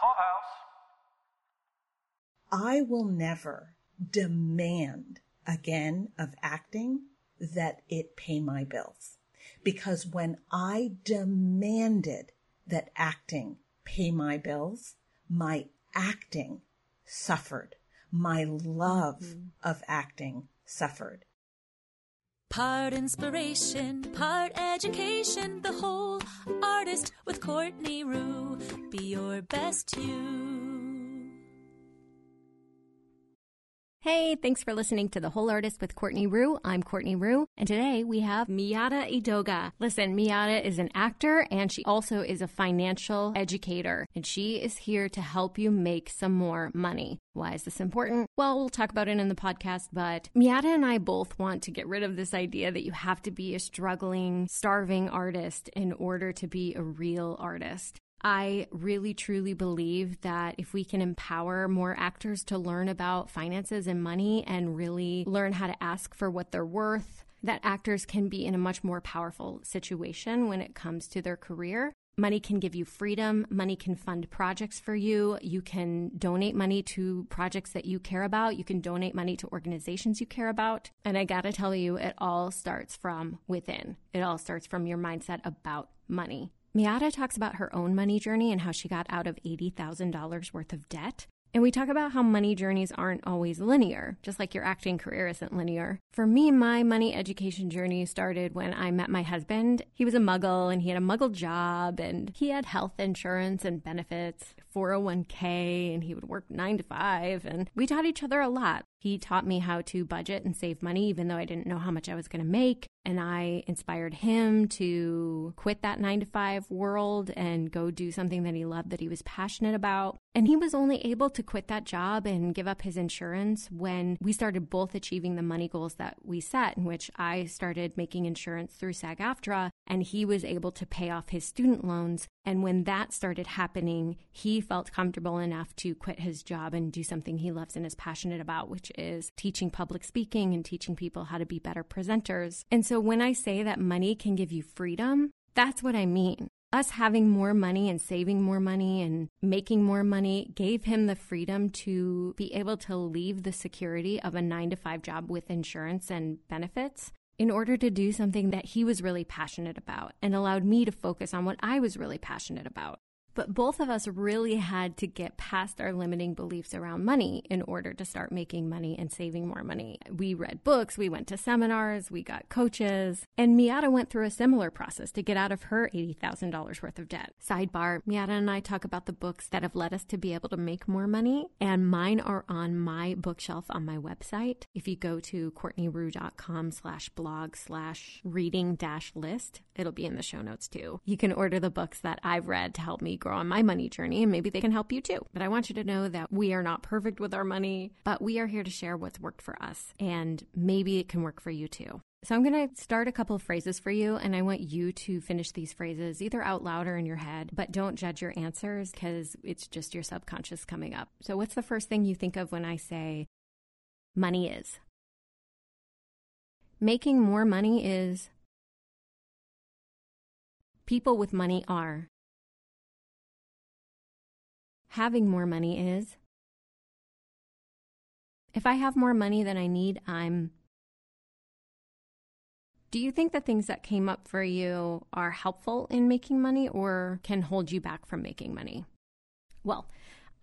Clubhouse. I will never demand again of acting that it pay my bills. Because when I demanded that acting pay my bills, my acting suffered. My love mm-hmm. of acting suffered. Part inspiration, part education, the whole artist with Courtney Rioux. Be your best you. Hey, thanks for listening to The Whole Artist with Courtney Rioux. I'm Courtney Rioux, and today we have Miata Edoga. Listen, Miata is an actor and she also is a financial educator, and she is here to help you make some more money. Why is this important? Well, we'll talk about it in the podcast, but Miata and I both want to get rid of this idea that you have to be a struggling, starving artist in order to be a real artist. I really truly believe that if we can empower more actors to learn about finances and money and really learn how to ask for what they're worth, that actors can be in a much more powerful situation when it comes to their career. Money can give you freedom. Money can fund projects for you. You can donate money to projects that you care about. You can donate money to organizations you care about. And I gotta tell you, it all starts from within. It all starts from your mindset about money. Miata talks about her own money journey and how she got out of $80,000 worth of debt. And we talk about how money journeys aren't always linear, just like your acting career isn't linear. For me, my money education journey started when I met my husband. He was a muggle and he had a muggle job and he had health insurance and benefits, 401k, and he would work nine to five. And we taught each other a lot. He taught me how to budget and save money, even though I didn't know how much I was going to make. And I inspired him to quit that nine to five world and go do something that he loved, that he was passionate about. And he was only able to quit that job and give up his insurance when we started both achieving the money goals that we set, in which I started making insurance through SAG AFTRA and he was able to pay off his student loans. And when that started happening, he felt comfortable enough to quit his job and do something he loves and is passionate about, which is teaching public speaking and teaching people how to be better presenters. And so when I say that money can give you freedom, that's what I mean. Us having more money and saving more money and making more money gave him the freedom to be able to leave the security of a nine to five job with insurance and benefits in order to do something that he was really passionate about and allowed me to focus on what I was really passionate about. But both of us really had to get past our limiting beliefs around money in order to start making money and saving more money. We read books, we went to seminars, we got coaches, and Miata went through a similar process to get out of her $80,000 worth of debt. Sidebar, Miata and I talk about the books that have led us to be able to make more money, and mine are on my bookshelf on my website. If you go to courtneyrioux.com slash blog slash reading dash list, it'll be in the show notes too. You can order the books that I've read to help me grow on my money journey, and maybe they can help you too. But I want you to know that we are not perfect with our money, but we are here to share what's worked for us, and maybe it can work for you too. So I'm going to start a couple of phrases for you, and I want you to finish these phrases either out loud or in your head, but don't judge your answers because it's just your subconscious coming up. So, what's the first thing you think of when I say money is? Making more money is. People with money are having more money is. If I have more money than I need, I'm. Do you think the things that came up for you are helpful in making money or can hold you back from making money? Well,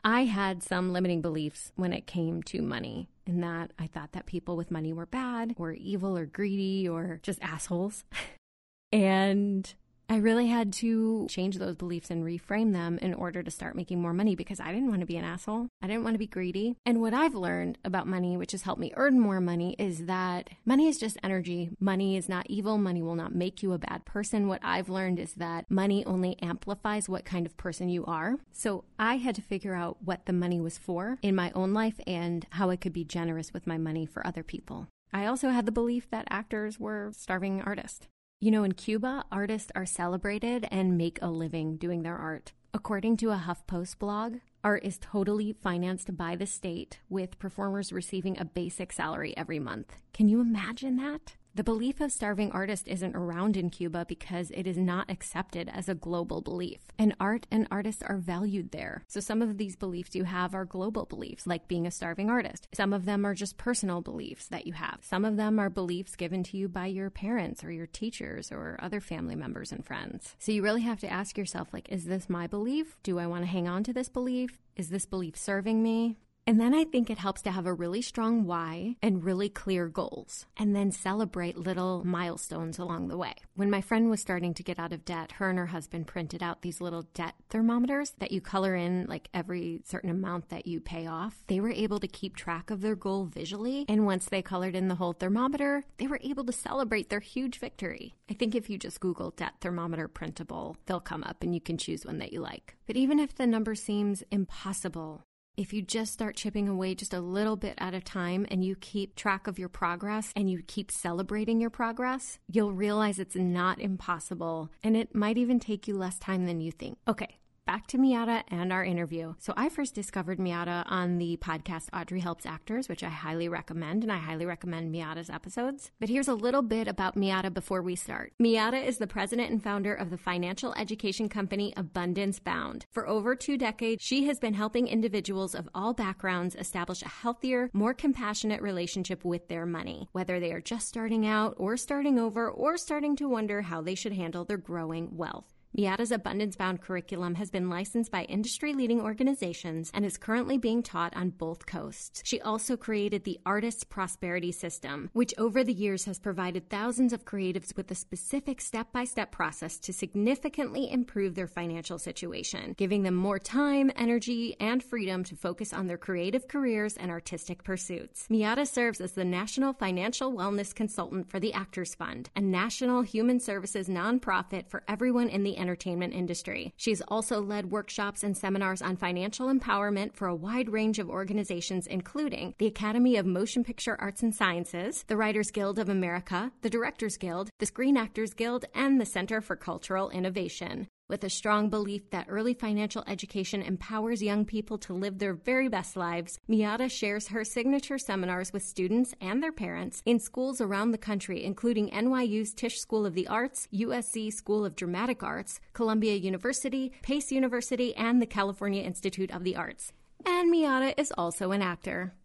I had some limiting beliefs when it came to money, in that I thought that people with money were bad or evil or greedy or just assholes. and I really had to change those beliefs and reframe them in order to start making more money because I didn't want to be an asshole. I didn't want to be greedy. And what I've learned about money, which has helped me earn more money, is that money is just energy. Money is not evil. Money will not make you a bad person. What I've learned is that money only amplifies what kind of person you are. So I had to figure out what the money was for in my own life and how I could be generous with my money for other people. I also had the belief that actors were starving artists. You know, in Cuba, artists are celebrated and make a living doing their art. According to a HuffPost blog, art is totally financed by the state, with performers receiving a basic salary every month. Can you imagine that? The belief of starving artist isn't around in Cuba because it is not accepted as a global belief. And art and artists are valued there. So some of these beliefs you have are global beliefs, like being a starving artist. Some of them are just personal beliefs that you have. Some of them are beliefs given to you by your parents or your teachers or other family members and friends. So you really have to ask yourself, like, is this my belief? Do I want to hang on to this belief? Is this belief serving me? And then I think it helps to have a really strong why and really clear goals, and then celebrate little milestones along the way. When my friend was starting to get out of debt, her and her husband printed out these little debt thermometers that you color in like every certain amount that you pay off. They were able to keep track of their goal visually, and once they colored in the whole thermometer, they were able to celebrate their huge victory. I think if you just Google debt thermometer printable, they'll come up and you can choose one that you like. But even if the number seems impossible, if you just start chipping away just a little bit at a time and you keep track of your progress and you keep celebrating your progress, you'll realize it's not impossible and it might even take you less time than you think. Okay, back to Miata and our interview. So I first discovered Miata on the podcast Audrey Helps Actors, which I highly recommend, and I highly recommend Miata's episodes. But here's a little bit about Miata before we start. Miata is the president and founder of the financial education company Abundance Bound. For over two decades, she has been helping individuals of all backgrounds establish a healthier, more compassionate relationship with their money, whether they are just starting out or starting over or starting to wonder how they should handle their growing wealth. Miata's Abundance Bound curriculum has been licensed by industry leading organizations and is currently being taught on both coasts. She also created the Artist's Prosperity System, which over the years has provided thousands of creatives with a specific step by step process to significantly improve their financial situation, giving them more time, energy, and freedom to focus on their creative careers and artistic pursuits. Miata serves as the National Financial Wellness Consultant for the Actors Fund, a national human services nonprofit for everyone in the entertainment industry. She's also led workshops and seminars on financial empowerment for a wide range of organizations, including the Academy of Motion Picture Arts and Sciences, the Writers Guild of America, the Directors Guild, the Screen Actors Guild, and the Center for Cultural Innovation. With a strong belief that early financial education empowers young people to live their very best lives, Miata shares her signature seminars with students and their parents in schools around the country, including NYU's Tisch School of the Arts, USC School of Dramatic Arts, Columbia University, Pace University, and the California Institute of the Arts. And Miata is also an actor.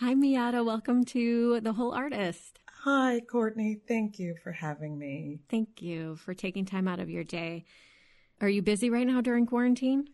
Hi, Miata. Welcome to The Whole Artist. Hi, Courtney. Thank you for having me. Thank you for taking time out of your day. Are you busy right now during quarantine?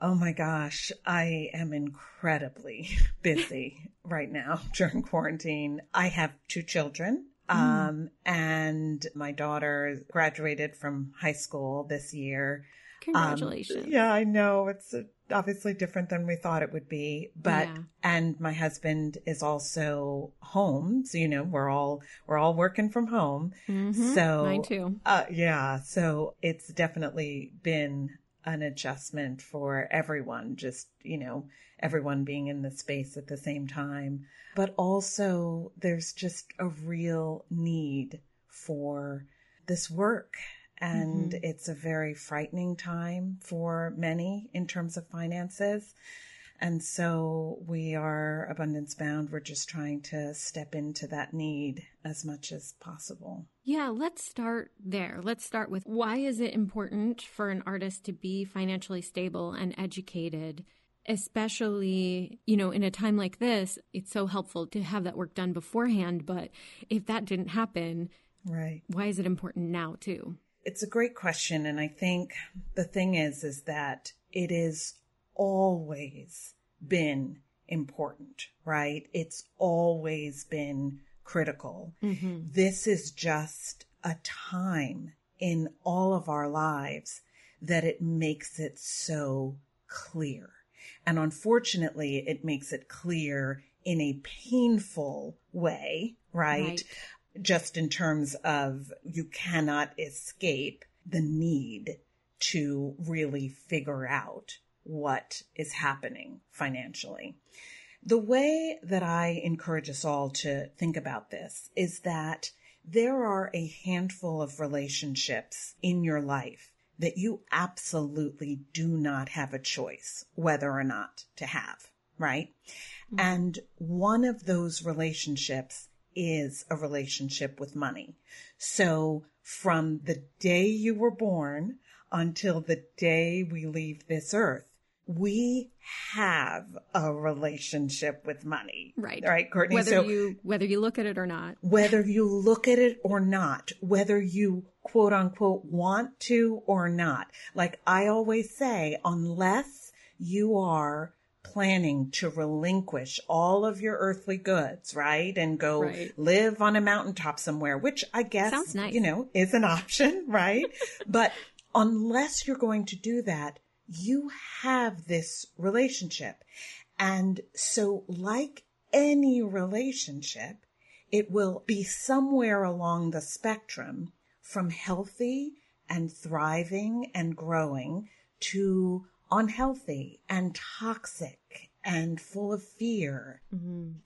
Oh my gosh, I am incredibly busy right now during quarantine. I have two children. Mm. Um, and my daughter graduated from high school this year. Congratulations. Um, yeah, I know. It's obviously different than we thought it would be, but, yeah. and my husband is also home. So, you know, we're all, we're all working from home. Mm-hmm. So, mine too. Uh, yeah. So it's definitely been an adjustment for everyone, just, you know, everyone being in the space at the same time. But also there's just a real need for this work and mm-hmm. it's a very frightening time for many in terms of finances. And so we are abundance bound. We're just trying to step into that need as much as possible. Yeah, let's start there. Let's start with why is it important for an artist to be financially stable and educated? Especially, you know, in a time like this, it's so helpful to have that work done beforehand. But if that didn't happen, right, why is it important now too? It's a great question. And I think the thing is, is that it is always been important, right? It's always been critical. Mm-hmm. This is just a time in all of our lives that it makes it so clear. And unfortunately, it makes it clear in a painful way, right? right just in terms of you cannot escape the need to really figure out what is happening financially. The way that I encourage us all to think about this is that there are a handful of relationships in your life that you absolutely do not have a choice whether or not to have, right? Mm-hmm. And one of those relationships is a relationship with money. So from the day you were born until the day we leave this earth, we have a relationship with money. Right. Right, Courtney. Whether so you whether you look at it or not. whether you look at it or not, whether you quote unquote want to or not. Like I always say, unless you are planning to relinquish all of your earthly goods, right? And go Right. live on a mountaintop somewhere, which I guess, nice. you know, is an option, right? but unless you're going to do that, you have this relationship. And so like any relationship, it will be somewhere along the spectrum from healthy and thriving and growing to unhealthy and toxic and full of fear.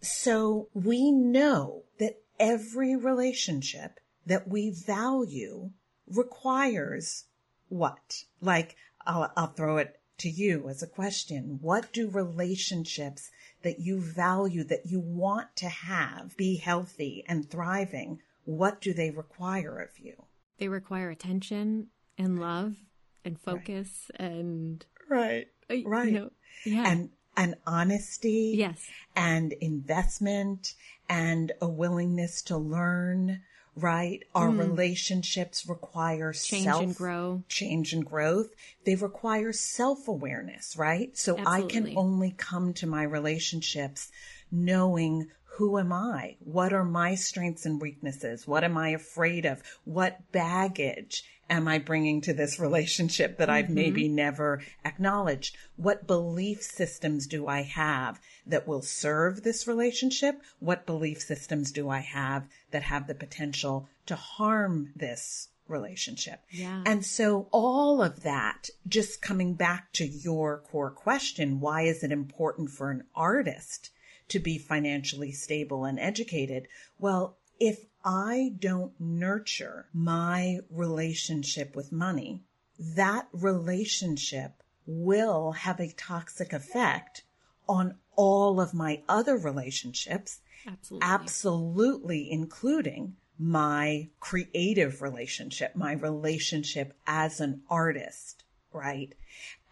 So we know that every relationship that we value requires what? Like, I'll, I'll throw it to you as a question. What do relationships that you value, that you want to have be healthy and thriving, what do they require of you? They require attention and love and focus and Right. uh, you Right. know, yeah. And, and honesty. yes. and investment and a willingness to learn, right? Our mm. relationships require. Change self and grow. change and growth. They require self awareness, right? So I can only come to my relationships knowing who am I? What are my strengths and weaknesses? What am I afraid of? What baggage am I bringing to this relationship that I've mm-hmm. maybe never acknowledged? What belief systems do I have that will serve this relationship? What belief systems do I have that have the potential to harm this relationship? Yeah. And so all of that, just coming back to your core question, why is it important for an artist to be financially stable and educated? Well, if I don't nurture my relationship with money, that relationship will have a toxic effect on all of my other relationships Absolutely. absolutely including my creative relationship, my relationship as an artist, right?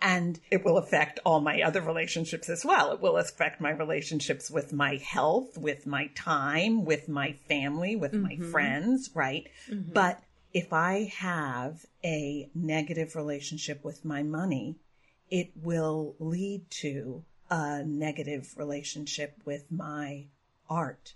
And it will affect all my other relationships as well. It will affect my relationships with my health, with my time, with my family, with my mm-hmm. friends, right? Mm-hmm. But if I have a negative relationship with my money, it will lead to a negative relationship with my art.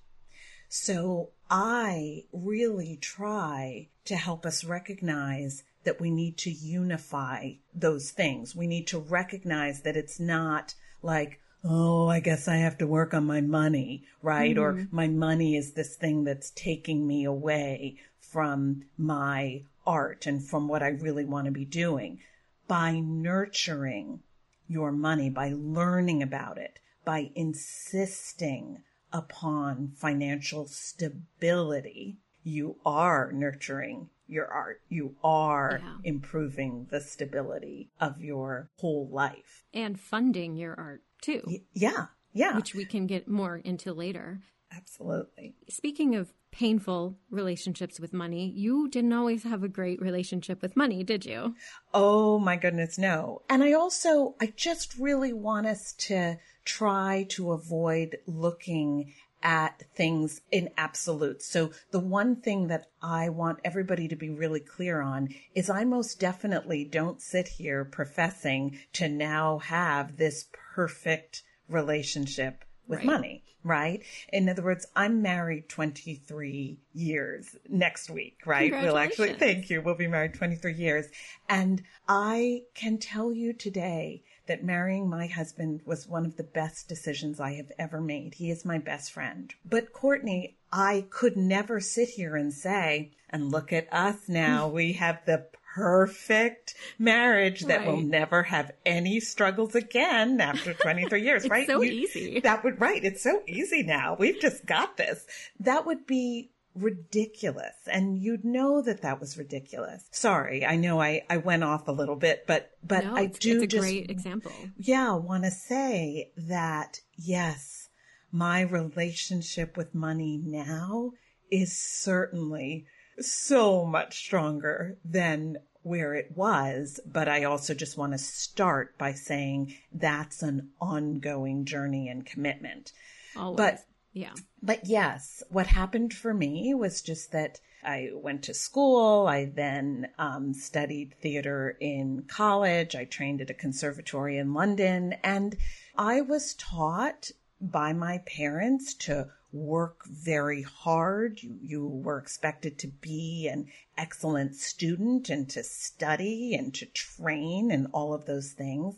So I really try to help us recognize that we need to unify those things. We need to recognize that it's not like, oh, I guess I have to work on my money, right? Or mm-hmm. my money is this thing that's taking me away from my art and from what I really want to be doing. By nurturing your money, by learning about it, by insisting upon financial stability, you are nurturing your art. You are Yeah. improving the stability of your whole life. and funding your art too, Y- yeah. Yeah. which we can get more into later. absolutely. Speaking of painful relationships with money, you didn't always have a great relationship with money, did you? Oh my goodness, no. And I also, I just really want us to try to avoid looking at things in absolutes. So the one thing that I want everybody to be really clear on is I most definitely don't sit here professing to now have this perfect relationship with Right. money, right? In other words, I'm married 23 years next week, right? We'll actually, thank you. We'll be married 23 years. And I can tell you today that marrying my husband was one of the best decisions I have ever made. He is my best friend. But Courtney, I could never sit here and say, and look at us now, we have the perfect marriage that will never have any struggles again after 23 years, It's right? so You- easy. That would, right. It's so easy now. We've just got this. That would be ridiculous. And you'd know that that was ridiculous. Sorry. I know I, I went off a little bit, but, but no, I do it's a just great example. yeah, want to say that yes, my relationship with money now is certainly so much stronger than where it was. But I also just want to start by saying that's an ongoing journey and commitment. Always. But yeah. but yes, what happened for me was just that I went to school. I then um, studied theater in college. I trained at a conservatory in London. And I was taught by my parents to work very hard. You, you were expected to be an excellent student and to study and to train and all of those things.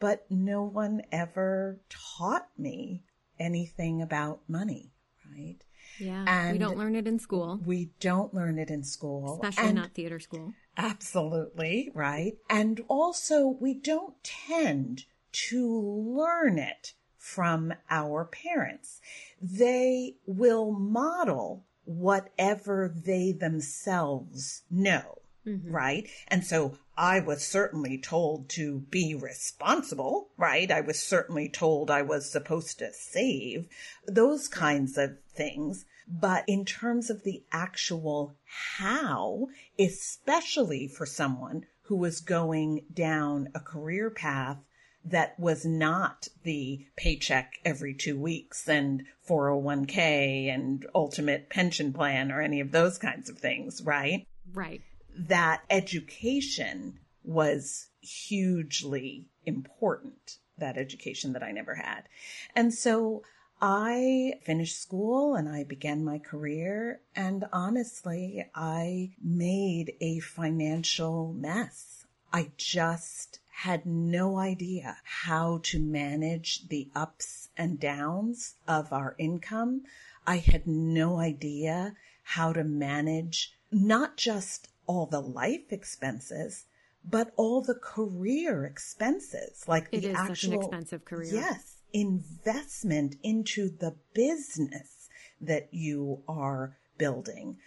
But no one ever taught me anything about money, right? Yeah. And we don't learn it in school, We don't learn it in school. especially And- not theater school. Absolutely, right? And also, we don't tend to learn it from our parents. They will model whatever they themselves know, Mm-hmm. right? And so I was certainly told to be responsible, right? I was certainly told I was supposed to save, those kinds of things. But in terms of the actual how, especially for someone who was going down a career path that was not the paycheck every two weeks and 401k and ultimate pension plan or any of those kinds of things, right? Right. That education was hugely important, that education that I never had. And so I finished school and I began my career. And honestly, I made a financial mess. I just had no idea how to manage the ups and downs of our income. I had no idea how to manage not just all the life expenses, but all the career expenses, like It the is actual such an expensive career. Yes, investment into the business that you are building.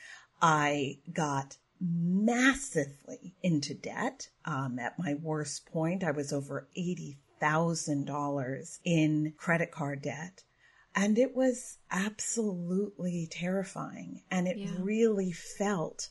I got massively into debt. Um, at my worst point, I was over $80,000 in credit card debt. And it was absolutely terrifying. And it Yeah. really felt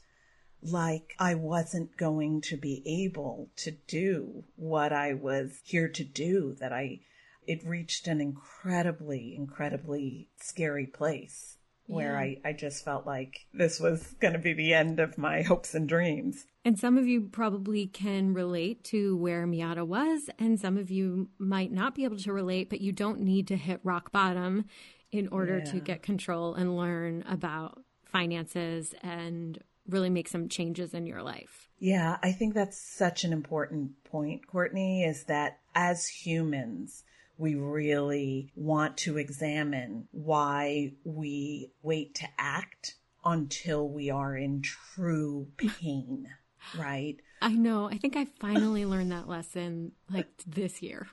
like I wasn't going to be able to do what I was here to do, that I, it reached an incredibly, incredibly scary place where Yeah. I, I just felt like this was going to be the end of my hopes and dreams. And some of you probably can relate to where Miata was, and some of you might not be able to relate, but you don't need to hit rock bottom in order to get control and learn about finances and really make some changes in your life. Yeah, I think that's such an important point, Courtney, is that as humans, we really want to examine why we wait to act until we are in true pain, right? I know. I think I finally learned that lesson like this year.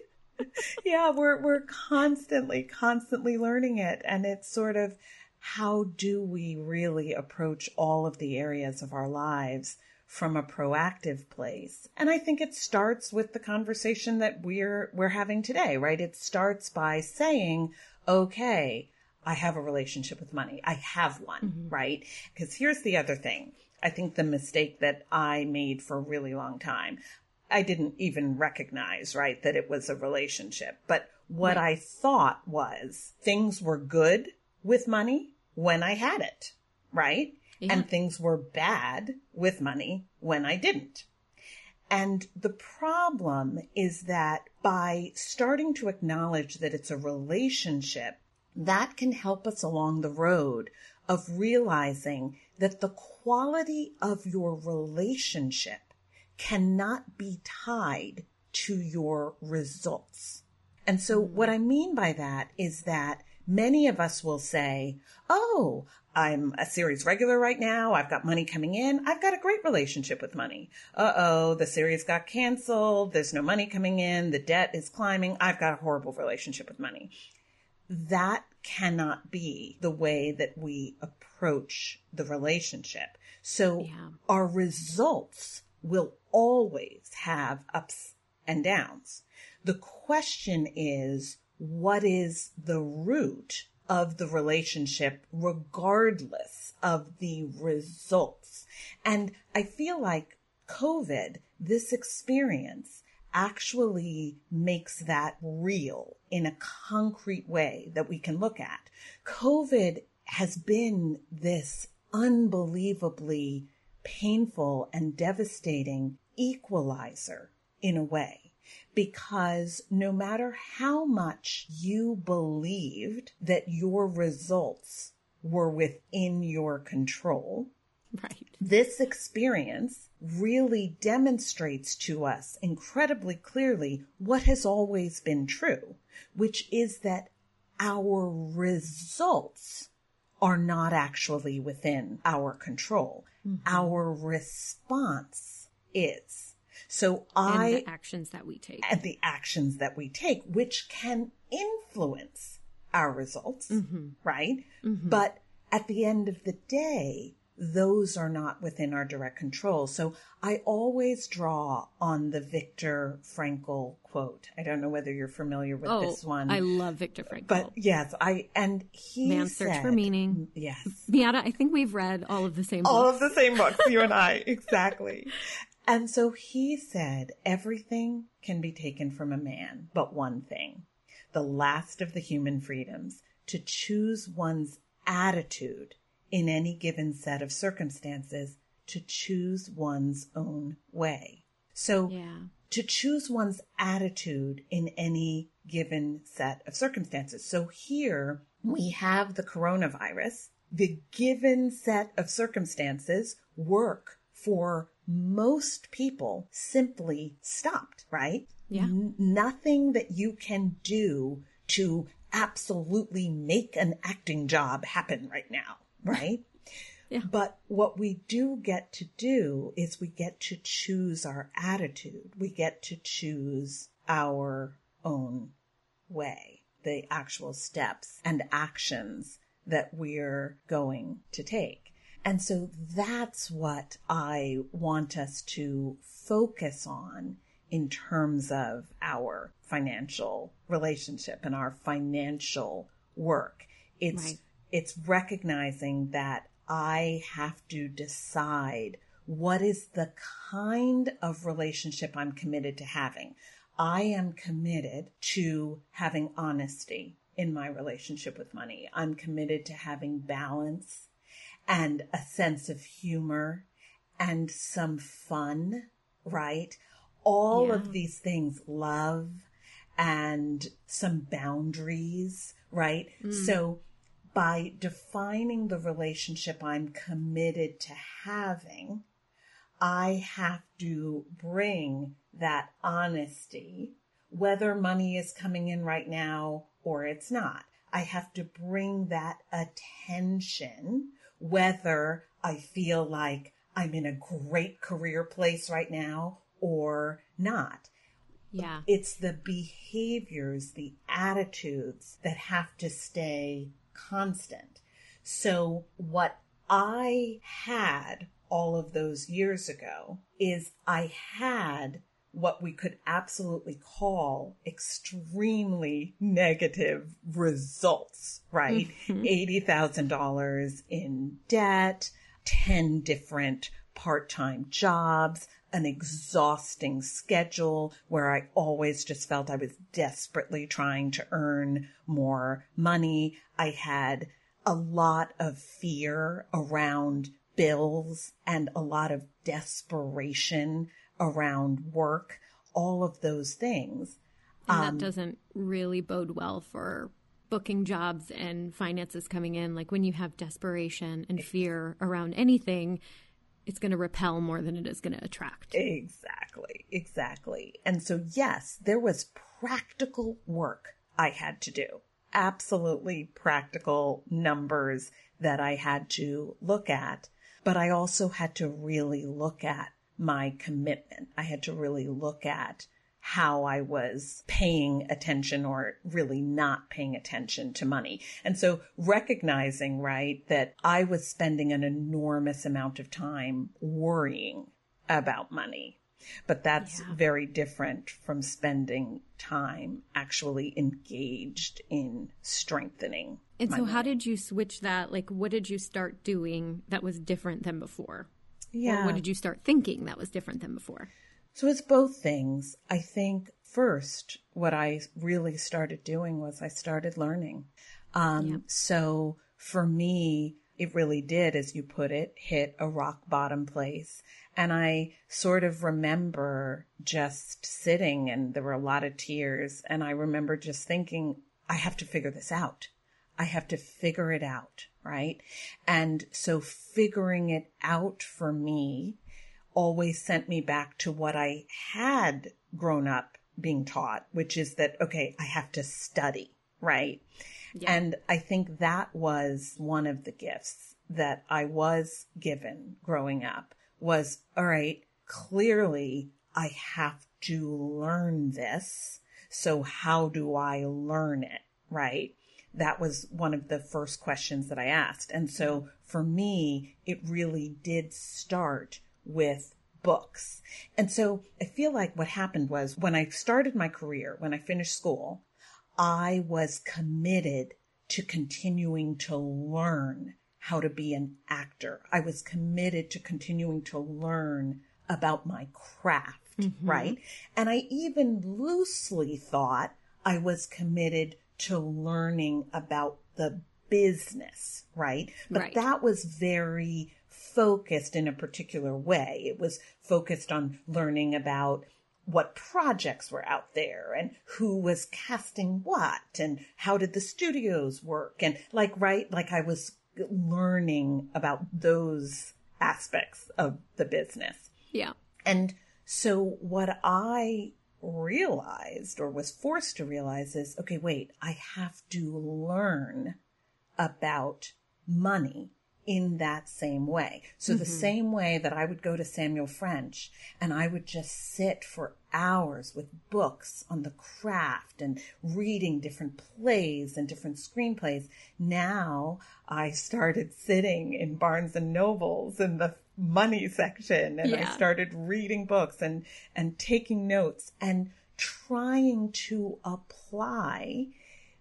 yeah, we're we're constantly constantly learning it and it's sort of how do we really approach all of the areas of our lives from a proactive place. And I think it starts with the conversation that we're we're having today, right? It starts by saying, "Okay, I have a relationship with money. I have one, mm-hmm. right? Because here's the other thing. I think the mistake that I made for a really long time, I didn't even recognize, right, that it was a relationship. But what I thought was things were good with money when I had it, right? Yeah. And things were bad with money when I didn't. And the problem is that by starting to acknowledge that it's a relationship, that can help us along the road of realizing that the quality of your relationship cannot be tied to your results. And so mm-hmm. what I mean by that is that many of us will say, Oh, I'm a series regular right now. I've got money coming in. I've got a great relationship with money. Uh oh, the series got canceled. There's no money coming in. The debt is climbing. I've got a horrible relationship with money. That cannot be the way that we approach the relationship. So Yeah. our results will always have ups and downs. The question is, what is the root of the relationship regardless of the results. And I feel like COVID, this experience actually makes that real in a concrete way that we can look at. COVID has been this unbelievably painful and devastating equalizer in a way because no matter how much you believed that your results were within your control, Right. this experience really demonstrates to us incredibly clearly what has always been true, which is that our results are not actually within our control. Mm-hmm. Our response is. So And I the actions that we take. and the actions that we take, which can influence our results, mm-hmm. right? Mm-hmm. But at the end of the day, those are not within our direct control. So I always draw on the Viktor Frankl quote. I don't know whether you're familiar with oh, this one. I love Viktor Frankl. but yes, I, and he Man's Search for Meaning. Yes. Miata, I think we've read all of the same All books. of the same books, you and I, exactly. And so he said, everything can be taken from a man, but one thing, the last of the human freedoms, to choose one's attitude in any given set of circumstances, to choose one's own way. So yeah. to choose one's attitude in any given set of circumstances. So here we have the coronavirus. The given set of circumstances work for most people simply stopped, right? Yeah. N- nothing that you can do to absolutely make an acting job happen right now, right? Yeah. But what we do get to do is we get to choose our attitude. We get to choose our own way, the actual steps and actions that we're going to take. And so that's what I want us to focus on in terms of our financial relationship and our financial work. It's Right. it's recognizing that I have to decide what is the kind of relationship I'm committed to having. I am committed to having honesty in my relationship with money. I'm committed to having balance and a sense of humor and some fun, right? All Yeah. of these things, love and some boundaries, right? Mm. So by defining the relationship I'm committed to having, I have to bring that honesty, whether money is coming in right now or it's not. I have to bring that attention, whether I feel like I'm in a great career place right now or not. Yeah. It's the behaviors, the attitudes that have to stay constant. So what I had all of those years ago is I had what we could absolutely call extremely negative results, right? Mm-hmm. $80,000 in debt, 10 different part-time jobs, an exhausting schedule where I always just felt I was desperately trying to earn more money. I had a lot of fear around bills and a lot of desperation around work, all of those things. And Um, that doesn't really bode well for booking jobs and finances coming in. Like when you have desperation and fear around anything, it's going to repel more than it is going to attract. Exactly, exactly. And so, yes, there was practical work I had to do. Absolutely practical numbers that I had to look at. But I also had to really look at my commitment. I had to really look at how I was paying attention or really not paying attention to money. And so recognizing, right, that I was spending an enormous amount of time worrying about money. But that's Yeah. very different from spending time actually engaged in strengthening. And so, how did you switch that? Like, what did you start doing that was different than before? Yeah. Or what did you start thinking that was different than before? So it's both things. I think first, what I really started doing was I started learning. Um, So for me, it really did, as you put it, hit a rock bottom place. And I sort of remember just sitting and there were a lot of tears. And I remember just thinking, I have to figure this out. I have to figure it out. Right. And so figuring it out for me always sent me back to what I had grown up being taught, which is that, okay, I have to study, right? And I think that was one of the gifts that I was given growing up was, all right, clearly I have to learn this. So how do I learn it? Right. That was one of the first questions that I asked. And so for me, it really did start with books. And so I feel like what happened was when I started my career, when I finished school, I was committed to continuing to learn how to be an actor. I was committed to continuing to learn about my craft, mm-hmm. right? And I even loosely thought I was committed to learning about the business, right? But Right. that was very focused in a particular way. It was focused on learning about what projects were out there and who was casting what and how did the studios work and like right like I was learning about those aspects of the business. Yeah. And so what I realized or was forced to realize is okay, wait, I have to learn about money in that same way. So the mm-hmm. same way that I would go to Samuel French and I would just sit for hours with books on the craft and reading different plays and different screenplays. Now I started sitting in Barnes and Nobles in the money section and I started reading books and, and taking notes and trying to apply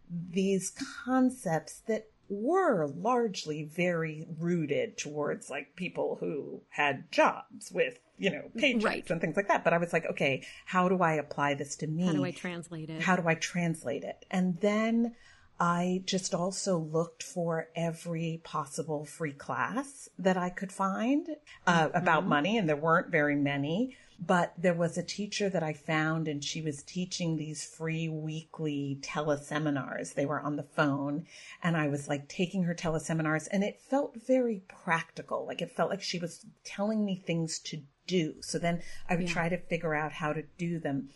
these concepts that were largely very rooted towards like people who had jobs with, you know, paychecks Right. and things like that. But I was like, okay, how do I apply this to me? How do I translate it? How do I translate it? And then I just also looked for every possible free class that I could find uh, about money, and there weren't very many. But there was a teacher that I found, and she was teaching these free weekly teleseminars. They were on the phone, and I was like taking her teleseminars, and it felt very practical. Like it felt like she was telling me things to do. So then I would try to figure out how to do them.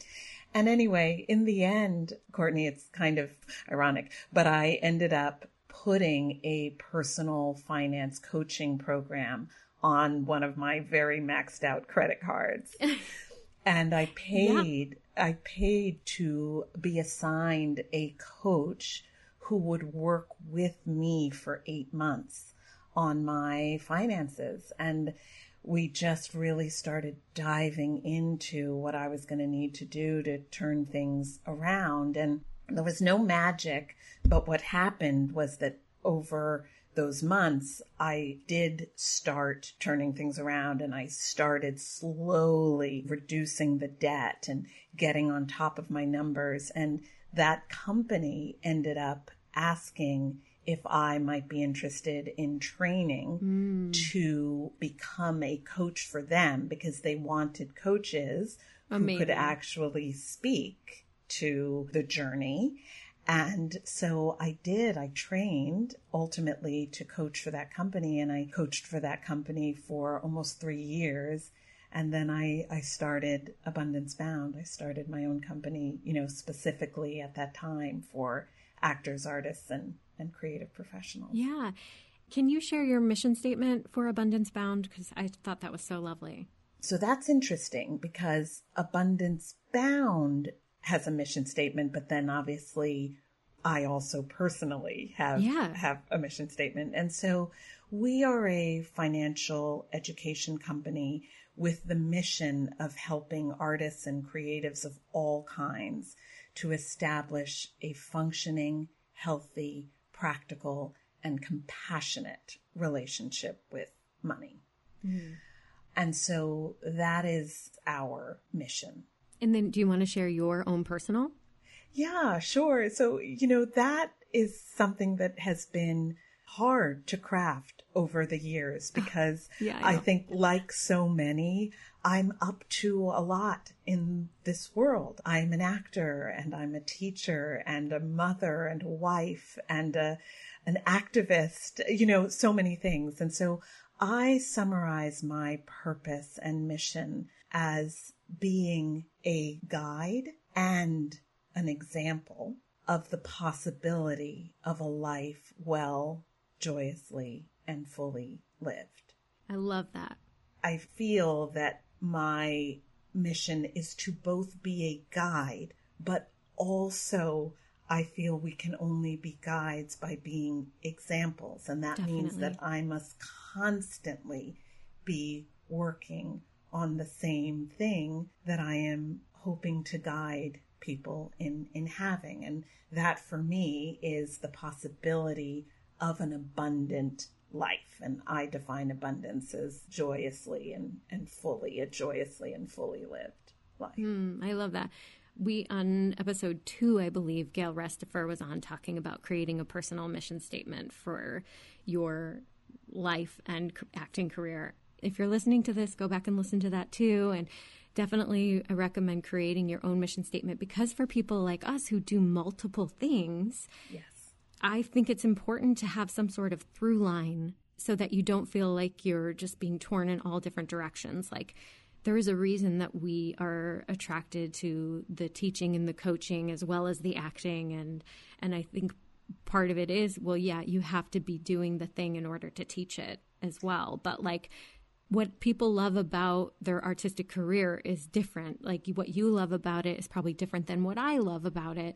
And anyway, in the end, Courtney, it's kind of ironic, but I ended up putting a personal finance coaching program on one of my very maxed out credit cards. and I paid, I paid to be assigned a coach who would work with me for eight months on my finances. And we just really started diving into what I was going to need to do to turn things around. And there was no magic, but what happened was that over those months, I did start turning things around and I started slowly reducing the debt and getting on top of my numbers. And that company ended up asking if I might be interested in training mm. to become a coach for them because they wanted coaches who could actually speak to the journey. And so I did. I trained ultimately to coach for that company and I coached for that company for almost three years. And then I, I started Abundance Bound. I started my own company, you know, specifically at that time for actors, artists, and, and creative professionals. Yeah. Can you share your mission statement for Abundance Bound? Because I thought that was so lovely. So that's interesting because Abundance Bound has a mission statement, but then obviously I also personally have Yeah. have a mission statement. And so we are a financial education company. with the mission of helping artists and creatives of all kinds to establish a functioning, healthy, practical, and compassionate relationship with money. Mm. And so that is our mission. And then do you want to share your own personal? Yeah, sure. So, you know, that is something that has been hard to craft over the years because yeah, I, I, think like so many, I'm up to a lot in this world. I'm an actor and I'm a teacher and a mother and a wife and a, an activist, you know, so many things. And so I summarize my purpose and mission as being a guide and an example of the possibility of a life well, joyously, and fully lived. I love that. I feel that my mission is to both be a guide, but also I feel we can only be guides by being examples. And that Definitely. means that I must constantly be working on the same thing that I am hoping to guide people in, in having. And that for me is the possibility of an abundant life. And I define abundance as joyously and, and fully, a joyously and fully lived life. Mm, I love that. We, on episode two, I believe, Gail Restifer was on talking about creating a personal mission statement for your life and acting career. If you're listening to this, go back and listen to that too. And definitely I recommend creating your own mission statement because for people like us who do multiple things, yes. I think it's important to have some sort of through line so that you don't feel like you're just being torn in all different directions. Like there is a reason that we are attracted to the teaching and the coaching as well as the acting and and I think part of it is well yeah, you have to be doing the thing in order to teach it as well. But like what people love about their artistic career is different. Like what you love about it is probably different than what I love about it.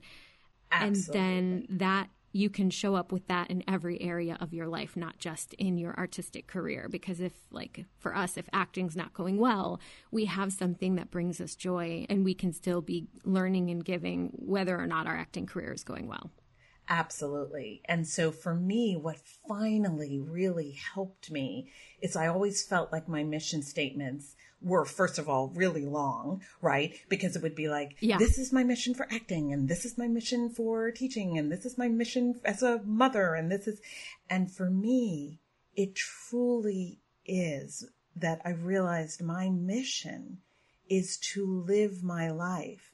Absolutely. And then that you can show up with that in every area of your life, not just in your artistic career. Because if, like, for us, if acting's not going well, we have something that brings us joy and we can still be learning and giving whether or not our acting career is going well. Absolutely. And so for me, what finally really helped me is I always felt like my mission statements were first of all really long, right? Because it would be like, yeah. this is my mission for acting and this is my mission for teaching and this is my mission as a mother and this is, and for me, it truly is that I realized my mission is to live my life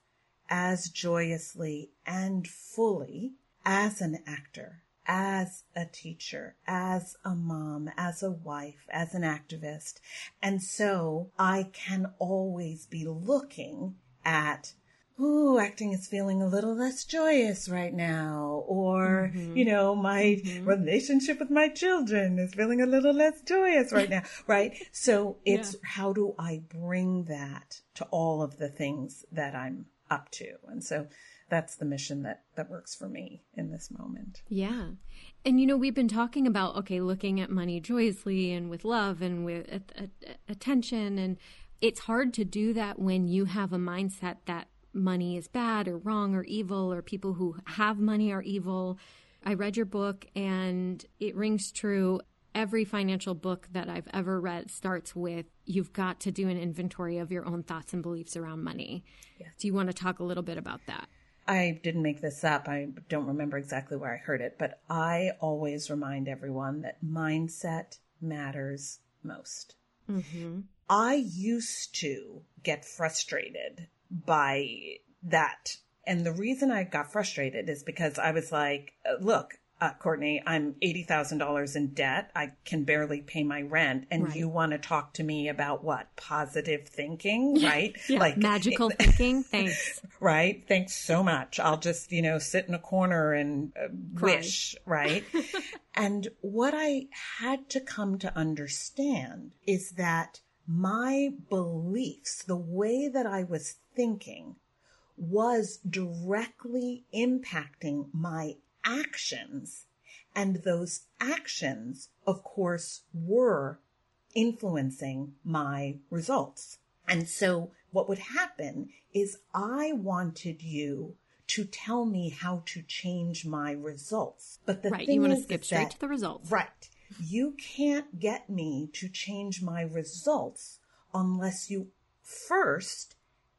as joyously and fully as an actor as a teacher, as a mom, as a wife, as an activist. And so I can always be looking at Ooh, acting is feeling a little less joyous right now. Or, mm-hmm. you know, my mm-hmm. relationship with my children is feeling a little less joyous right now. right. So it's yeah. how do I bring that to all of the things that I'm up to? And so that's the mission that that works for me in this moment. Yeah. And you know, we've been talking about okay, looking at money joyously and with love and with attention and it's hard to do that when you have a mindset that money is bad or wrong or evil or people who have money are evil. I read your book and it rings true. Every financial book that I've ever read starts with you've got to do an inventory of your own thoughts and beliefs around money. Yes. Do you want to talk a little bit about that? I didn't make this up. I don't remember exactly where I heard it, but I always remind everyone that mindset matters most. Mm-hmm. I used to get frustrated by that. And the reason I got frustrated is because I was like, look, uh, Courtney, I'm $80,000 in debt. I can barely pay my rent. And right. you want to talk to me about what? Positive thinking, right? yeah, like magical thinking. Thanks. Right. Thanks so much. I'll just, you know, sit in a corner and uh, wish, right? and what I had to come to understand is that my beliefs, the way that I was thinking was directly impacting my actions. And those actions, of course, were influencing my results. And so what would happen is I wanted you to tell me how to change my results. But the right, thing you want to skip straight that- to the results. Right. You can't get me to change my results unless you first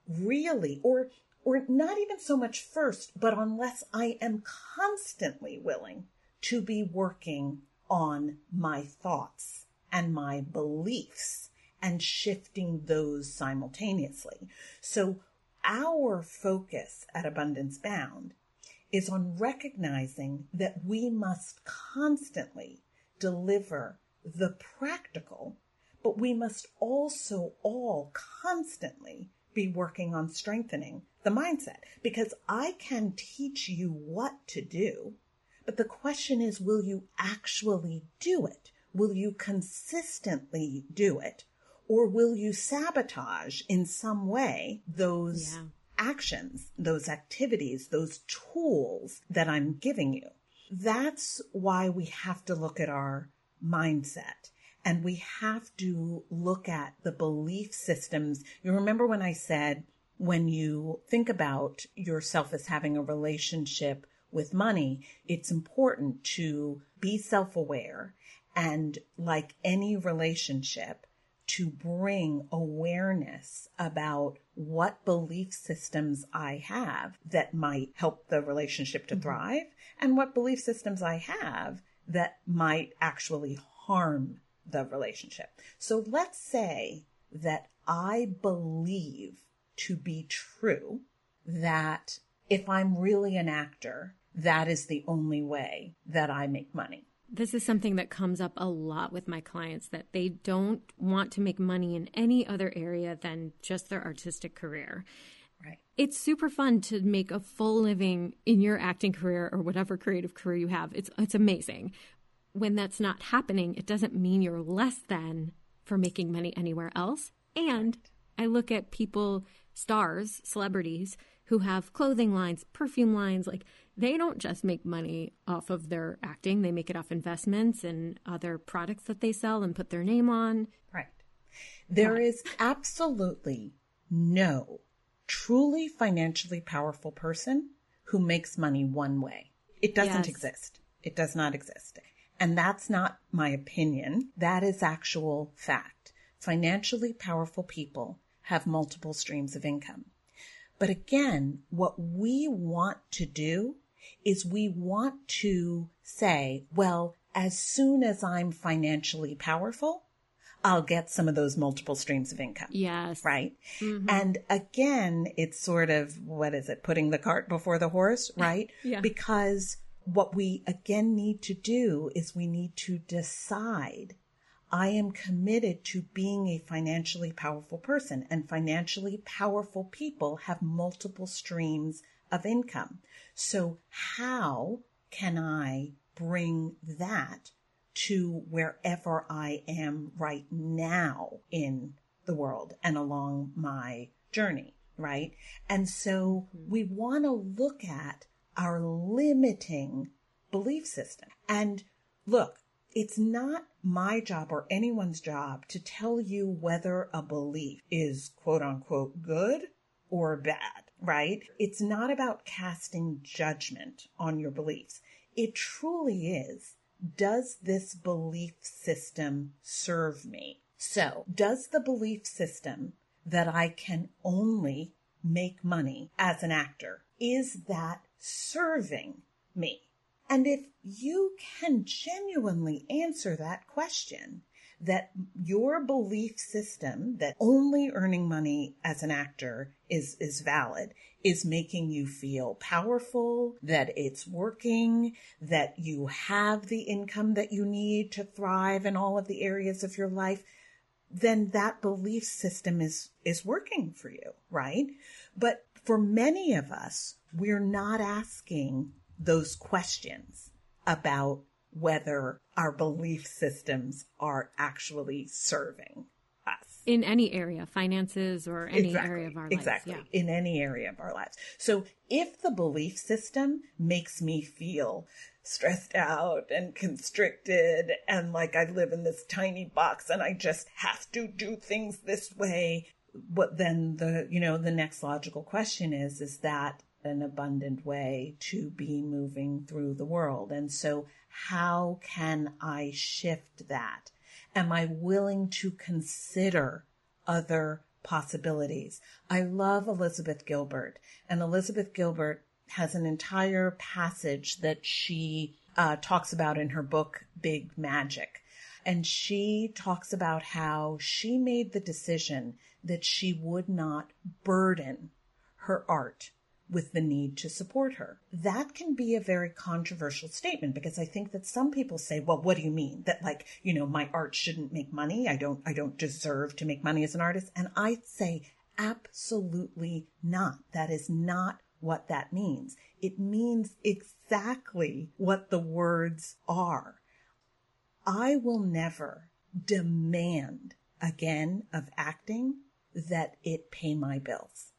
really or or not even so much first, but unless I am constantly willing to be working on my thoughts and my beliefs and shifting those simultaneously. So our focus at Abundance Bound is on recognizing that we must constantly deliver the practical, but we must also all constantly be working on strengthening the mindset because I can teach you what to do, but the question is, will you actually do it? Will you consistently do it? Or will you sabotage in some way those Yeah. actions, those activities, those tools that I'm giving you? That's why we have to look at our mindset and we have to look at the belief systems. You remember when I said when you think about yourself as having a relationship with money, it's important to be self aware and, like any relationship, to bring awareness about what belief systems I have that might help the relationship to mm-hmm. thrive and what belief systems I have that might actually harm the relationship. So let's say that I believe to be true that if I'm really an actor, that is the only way that I make money. This is something that comes up a lot with my clients that they don't want to make money in any other area than just their artistic career. Right. It's super fun to make a full living in your acting career or whatever creative career you have. It's it's amazing. When that's not happening, it doesn't mean you're less than for making money anywhere else. And I look at people, stars, celebrities who have clothing lines, perfume lines, like they don't just make money off of their acting, they make it off investments and other products that they sell and put their name on. Right. There is absolutely no truly financially powerful person who makes money one way. It doesn't Yes. exist. It does not exist. And that's not my opinion. That is actual fact. Financially powerful people have multiple streams of income. But again, what we want to do is we want to say, well, as soon as I'm financially powerful, I'll get some of those multiple streams of income. Yes. Right. Mm-hmm. And again, it's sort of, what is it? Putting the cart before the horse, right? Yeah. Because what we again need to do is we need to decide I am committed to being a financially powerful person and financially powerful people have multiple streams of income. So how can I bring that to wherever I am right now in the world and along my journey, right? And so we want to look at our limiting belief system. And look, it's not my job or anyone's job to tell you whether a belief is quote unquote good or bad, right? It's not about casting judgment on your beliefs. It truly is. Does this belief system serve me? So does the belief system that I can only make money as an actor, is that serving me? And if you can genuinely answer that question, that your belief system that only earning money as an actor is, is valid is making you feel powerful, that it's working, that you have the income that you need to thrive in all of the areas of your life, then that belief system is, is working for you, right? But for many of us, we're not asking those questions about whether our belief systems are actually serving us. In any area, finances or any exactly, area of our lives. Exactly. Yeah. In any area of our lives. So if the belief system makes me feel stressed out and constricted and like I live in this tiny box and I just have to do things this way. what then the, you know, the next logical question is, is that an abundant way to be moving through the world? And so how can I shift that? Am I willing to consider other possibilities? I love Elizabeth Gilbert and Elizabeth Gilbert has an entire passage that she uh, talks about in her book, Big Magic. And she talks about how she made the decision that she would not burden her art with the need to support her. That can be a very controversial statement because I think that some people say, well, what do you mean? That like, you know, my art shouldn't make money. I don't, I don't deserve to make money as an artist. And I say, absolutely not. That is not what that means. It means exactly what the words are. I will never demand again of acting that it pay my bills.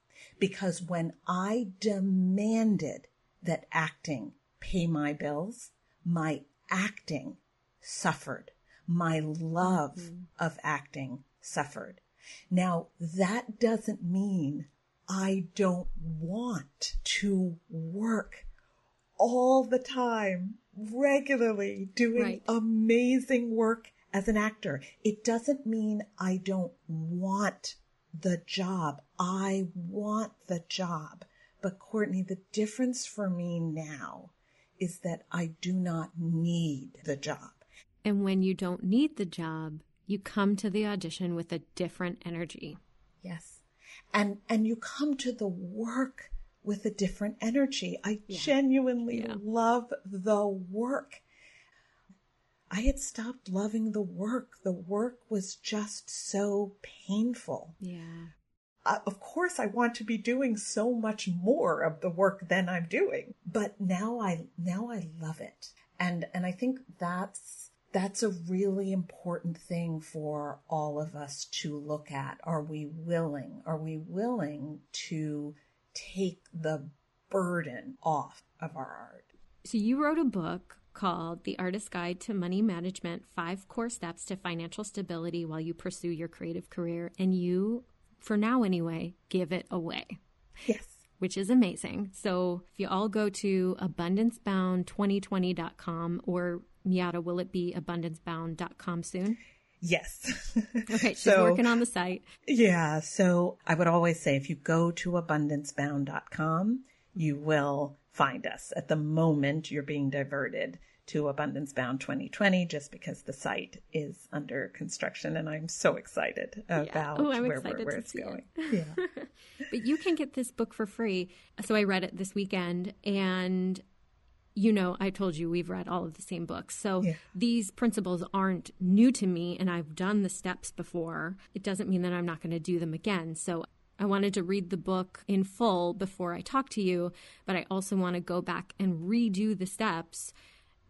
Because when I demanded that acting pay my bills, my acting suffered. My love mm-hmm. of acting suffered. Now, that doesn't mean I don't want to work all the time, regularly doing right. amazing work as an actor. It doesn't mean I don't want the job. I want the job. But Courtney, the difference for me now is that I do not need the job. And when you don't need the job, you come to the audition with a different energy. Yes and and you come to the work with a different energy. I yeah. genuinely yeah. love the work. I had stopped loving the work. The work was just so painful. Yeah. Uh, of course, I want to be doing so much more of the work than I'm doing, but now I now I love it, and and I think that's that's a really important thing for all of us to look at. Are we willing? Are we willing to take the burden off of our art? So, you wrote a book called The Artist's Guide to Money Management Five Core Steps to Financial Stability While You Pursue Your Creative Career. And you, for now anyway, give it away. Yes. Which is amazing. So if you all go to abundancebound2020.com or Miata, will it be abundancebound.com soon? Yes. okay, she's so, working on the site. Yeah. So I would always say if you go to abundancebound.com, you will find us. At the moment, you're being diverted to Abundance Bound 2020 just because the site is under construction and I'm so excited yeah. Oh, about oh, where, excited where, where it's going. It. Yeah. but you can get this book for free. So I read it this weekend and you know, I told you we've read all of the same books. So yeah. these principles aren't new to me and I've done the steps before. It doesn't mean that I'm not going to do them again. So I wanted to read the book in full before I talk to you, but I also want to go back and redo the steps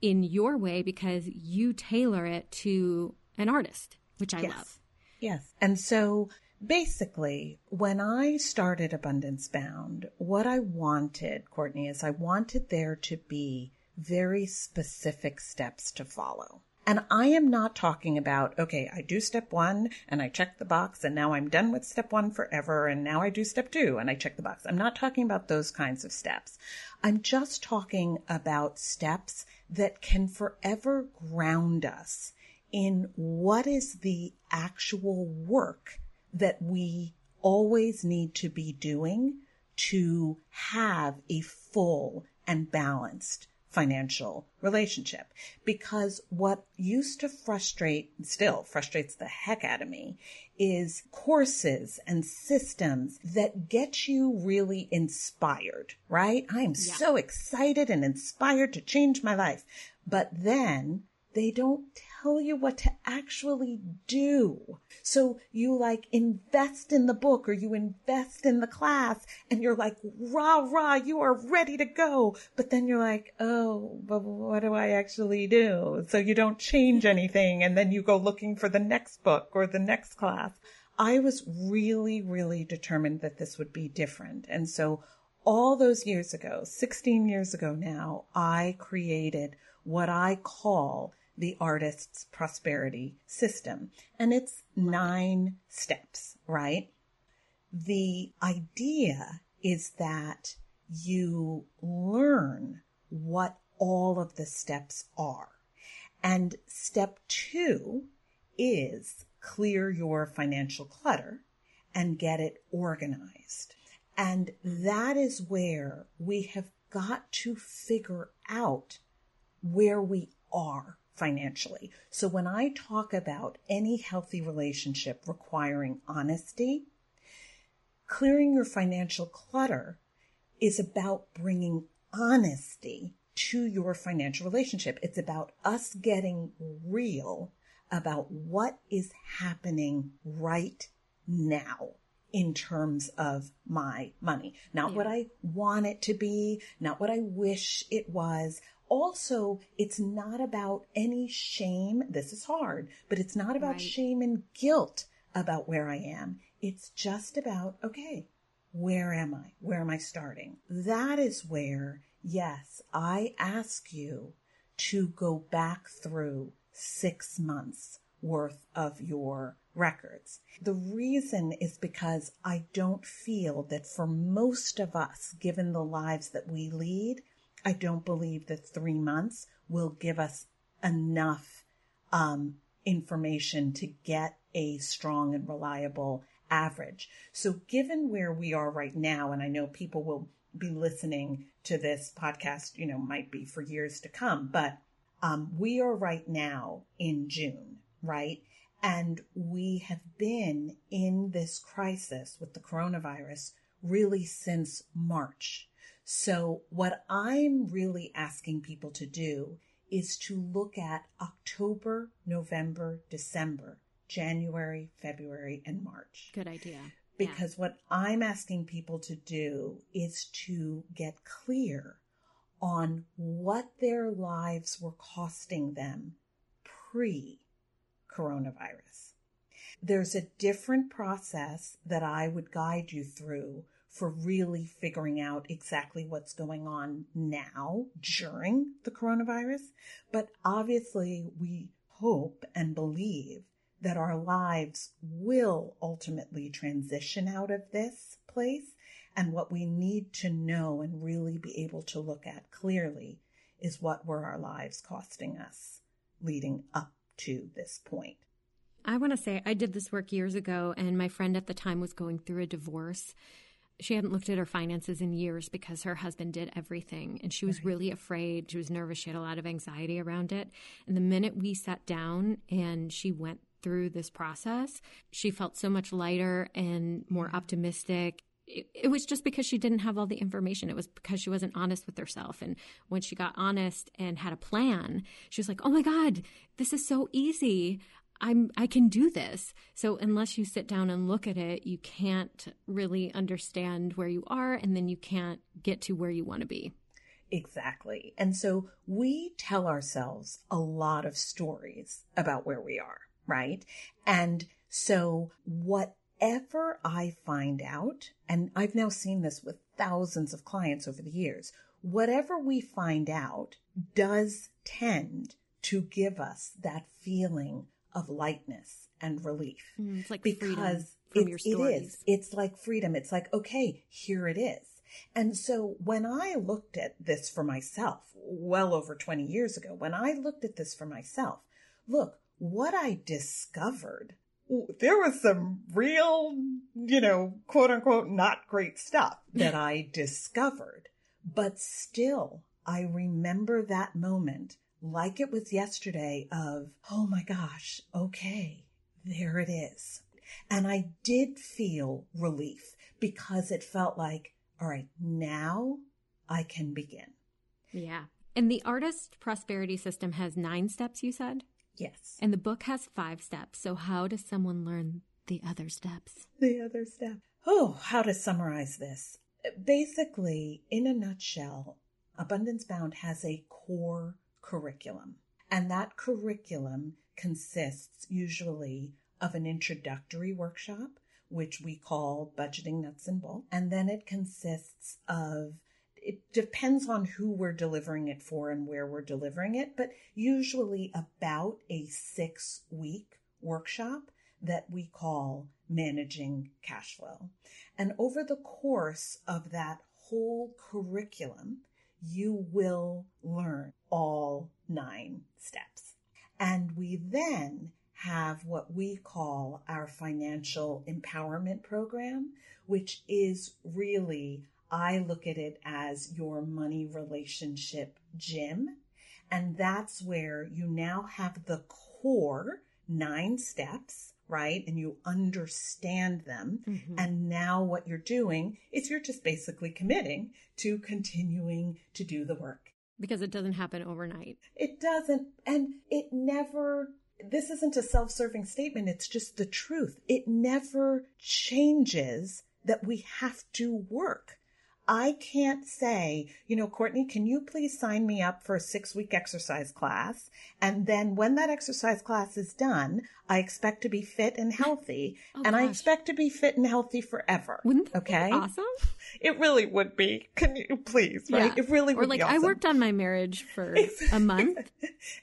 in your way because you tailor it to an artist, which I yes. love. Yes. And so basically, when I started Abundance Bound, what I wanted, Courtney, is I wanted there to be very specific steps to follow. And I am not talking about, okay, I do step one and I check the box and now I'm done with step one forever and now I do step two and I check the box. I'm not talking about those kinds of steps. I'm just talking about steps that can forever ground us in what is the actual work that we always need to be doing to have a full and balanced financial relationship. Because what used to frustrate, still frustrates the heck out of me, is courses and systems that get you really inspired, right? I am yeah. so excited and inspired to change my life. But then they don't tell you what to actually do. So you like invest in the book or you invest in the class and you're like, rah, rah, you are ready to go. But then you're like, oh, but what do I actually do? So you don't change anything and then you go looking for the next book or the next class. I was really, really determined that this would be different. And so all those years ago, 16 years ago now, I created what I call the artist's prosperity system. And it's nine steps, right? The idea is that you learn what all of the steps are. And step two is clear your financial clutter and get it organized. And that is where we have got to figure out where we are financially. So when I talk about any healthy relationship requiring honesty, clearing your financial clutter is about bringing honesty to your financial relationship. It's about us getting real about what is happening right now in terms of my money. Not yeah. what I want it to be, not what I wish it was. Also, it's not about any shame. This is hard, but it's not about right. shame and guilt about where I am. It's just about, okay, where am I? Where am I starting? That is where, yes, I ask you to go back through six months worth of your records. The reason is because I don't feel that for most of us, given the lives that we lead, I don't believe that three months will give us enough um, information to get a strong and reliable average. So given where we are right now, and I know people will be listening to this podcast, you know, might be for years to come, but um, we are right now in June, right? And we have been in this crisis with the coronavirus really since March. So what I'm really asking people to do is to look at October, November, December, January, February, and March. Good idea. Because yeah. what I'm asking people to do is to get clear on what their lives were costing them pre coronavirus. There's a different process that I would guide you through for really figuring out exactly what's going on now during the coronavirus. But obviously we hope and believe that our lives will ultimately transition out of this place. And what we need to know and really be able to look at clearly is what were our lives costing us leading up to this point. I want to say I did this work years ago, and my friend at the time was going through a divorce. She hadn't looked at her finances in years because her husband did everything, and she was right. really afraid. She was nervous. She had a lot of anxiety around it. And the minute we sat down and she went through this process, she felt so much lighter and more mm-hmm. optimistic it, was just because she didn't have all the information. It was because she wasn't honest with herself. And when she got honest and had a plan, she was like, "Oh my god, this is so easy. I'm I can do this." So unless you sit down and look at it, you can't really understand where you are and then you can't get to where you want to be. Exactly. And so we tell ourselves a lot of stories about where we are, right? And so whatever I find out, and I've now seen this with thousands of clients over the years, whatever we find out does tend to give us that feeling of lightness and relief. Mm, it's like because it, it is. It's like freedom. It's like, okay, here it is. And so when I looked at this for myself, well over 20 years ago, when I looked at this for myself, look, what I discovered there was some real, you know, quote unquote, not great stuff that I discovered. But still, I remember that moment like it was yesterday of, oh my gosh, okay, there it is. And I did feel relief because it felt like, all right, now I can begin. Yeah. And the artist prosperity system has nine steps, you said? Yes. And the book has five steps. So, how does someone learn the other steps? The other step. Oh, how to summarize this. Basically, in a nutshell, Abundance Bound has a core curriculum. And that curriculum consists usually of an introductory workshop, which we call budgeting nuts and bolts. And then it consists of it depends on who we're delivering it for and where we're delivering it, but usually about a six week workshop that we call managing cash flow. And over the course of that whole curriculum, you will learn all nine steps. And we then have what we call our financial empowerment program, which is really, I look at it as your money relationship gym. And that's where you now have the core nine steps, right? And you understand them. Mm-hmm. And now what you're doing is you're just basically committing to continuing to do the work. Because it doesn't happen overnight. It doesn't. And it never this isn't a self serving statement, it's just the truth. It never changes that we have to work. I can't say, you know, Courtney, can you please sign me up for a six week exercise class? And then when that exercise class is done, I expect to be fit and healthy. Oh, and gosh. I expect to be fit and healthy forever. Wouldn't that okay? be awesome? It really would be. Can you please, right? Yeah. It really would be. or like, awesome. I worked on my marriage for a month.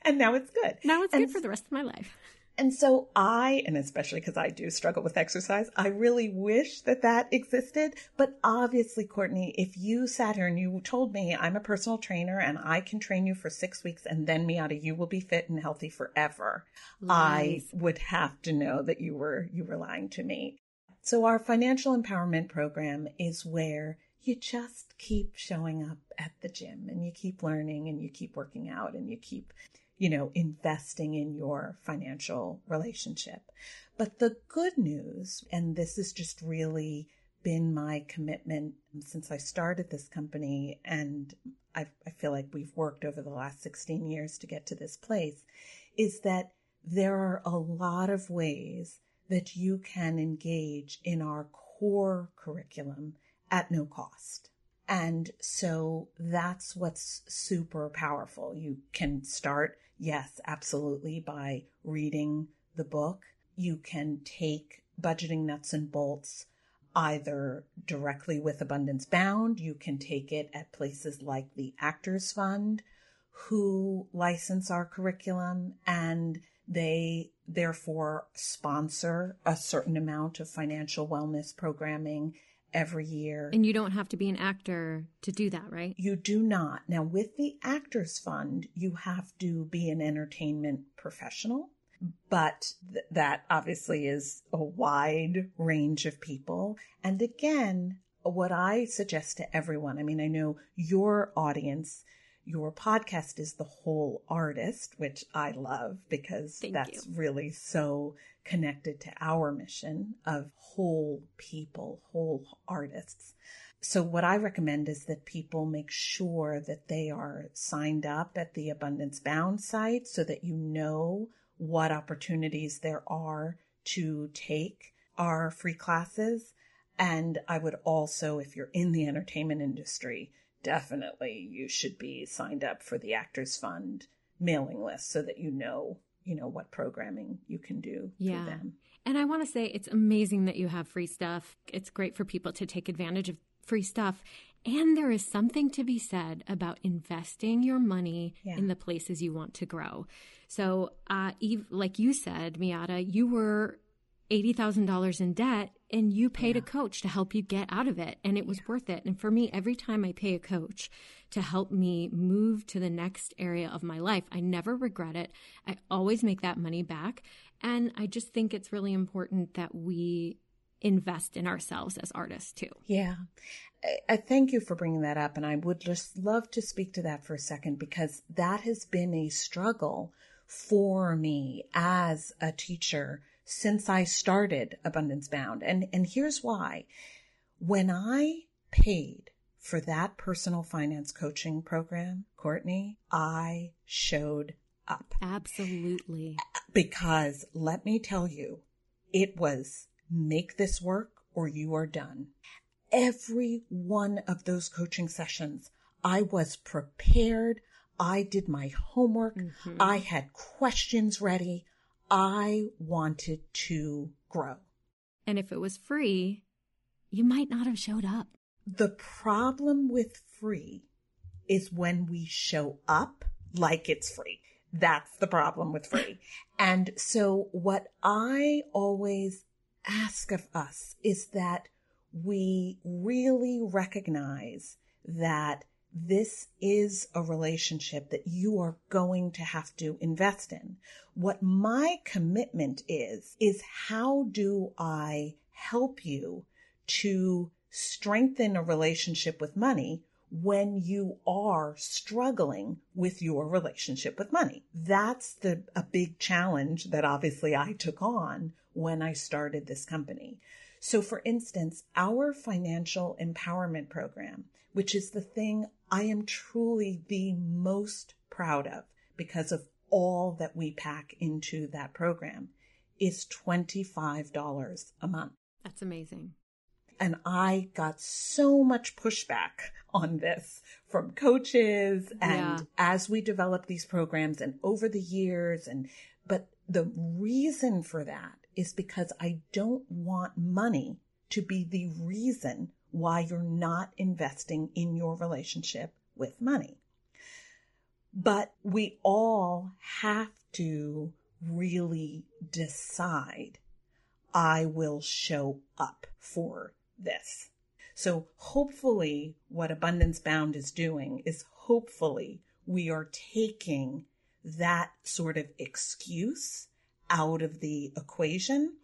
and now it's good. Now it's and good for the rest of my life. And so I, and especially because I do struggle with exercise, I really wish that that existed. But obviously, Courtney, if you sat here and you told me I'm a personal trainer and I can train you for six weeks and then Miata, you will be fit and healthy forever. Nice. I would have to know that you were, you were lying to me. So our financial empowerment program is where you just keep showing up at the gym and you keep learning and you keep working out and you keep you know, investing in your financial relationship. But the good news, and this has just really been my commitment since I started this company, and I, I, feel like we've worked over the last 16 years to get to this place, is that there are a lot of ways that you can engage in our core curriculum at no cost. And so that's what's super powerful. You can start Yes, absolutely. By reading the book, you can take budgeting nuts and bolts either directly with Abundance Bound. You can take it at places like the Actors Fund, who license our curriculum and they therefore sponsor a certain amount of financial wellness programming every year. And you don't have to be an actor to do that, right? You do not. Now, with the Actors Fund, you have to be an entertainment professional, but th- that obviously is a wide range of people. And again, what I suggest to everyone, I mean, I know your audience your podcast is The Whole Artist, which I love because Thank that's you. really so connected to our mission of whole people, whole artists. So what I recommend is that people make sure that they are signed up at the Abundance Bound site so that you know what opportunities there are to take our free classes. And I would also, if you're in the entertainment industry, definitely you should be signed up for the Actors Fund mailing list so that you know, you know, what programming you can do yeah. through them. And I want to say it's amazing that you have free stuff. It's great for people to take advantage of free stuff. And there is something to be said about investing your money yeah. in the places you want to grow. So, uh, Eve, like you said, Miata, you were $80,000 in debt and you paid yeah. a coach to help you get out of it and it was yeah. worth it. And for me, every time I pay a coach to help me move to the next area of my life, I never regret it. I always make that money back. And I just think it's really important that we invest in ourselves as artists too. Yeah. I thank you for bringing that up. And I would just love to speak to that for a second because that has been a struggle for me as a teacher since I started Abundance Bound. And, and here's why. When I paid for that personal finance coaching program, Courtney, I showed up. Absolutely. Because let me tell you, it was make this work or you are done. Every one of those coaching sessions, I was prepared. I did my homework. Mm-hmm. I had questions ready. I wanted to grow. And if it was free, you might not have showed up. The problem with free is when we show up like it's free. That's the problem with free. And so what I always ask of us is that we really recognize that this is a relationship that you are going to have to invest in. What my commitment is, is how do I help you to strengthen a relationship with money when you are struggling with your relationship with money. That's the, a big challenge that obviously I took on when I started this company. So for instance, our financial empowerment program, which is the thing I am truly the most proud of because of all that we pack into that program is $25 a month. That's amazing. And I got so much pushback on this from coaches and yeah. as we develop these programs and over the years and, but the reason for that is because I don't want money to be the reason why you're not investing in your relationship with money. But we all have to really decide I will show up for this. So hopefully what Abundance Bound is doing is hopefully we are taking that sort of excuse out of the equation,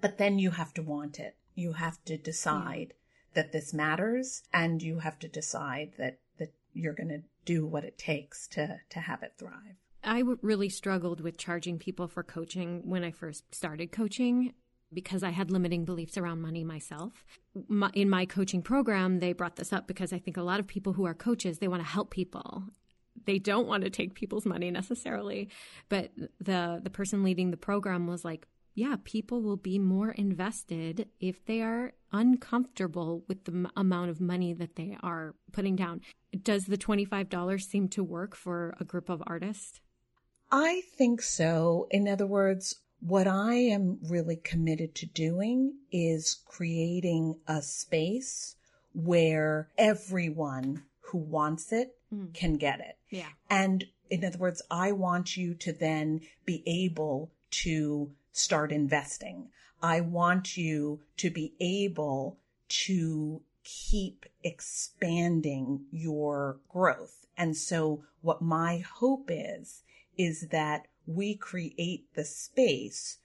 but then you have to want it. You have to decide yeah. that this matters and you have to decide that, that you're going to do what it takes to, to have it thrive. I really struggled with charging people for coaching when I first started coaching because I had limiting beliefs around money myself. My, in my coaching program, they brought this up because I think a lot of people who are coaches, they want to help people. They don't want to take people's money necessarily. But the the person leading the program was like, yeah, people will be more invested if they are uncomfortable with the m- amount of money that they are putting down. Does the $25 seem to work for a group of artists? I think so. In other words, what I am really committed to doing is creating a space where everyone who wants it mm. can get it. Yeah. And in other words, I want you to then be able to start investing. I want you to be able to keep expanding your growth. And so what my hope is, is that we create the space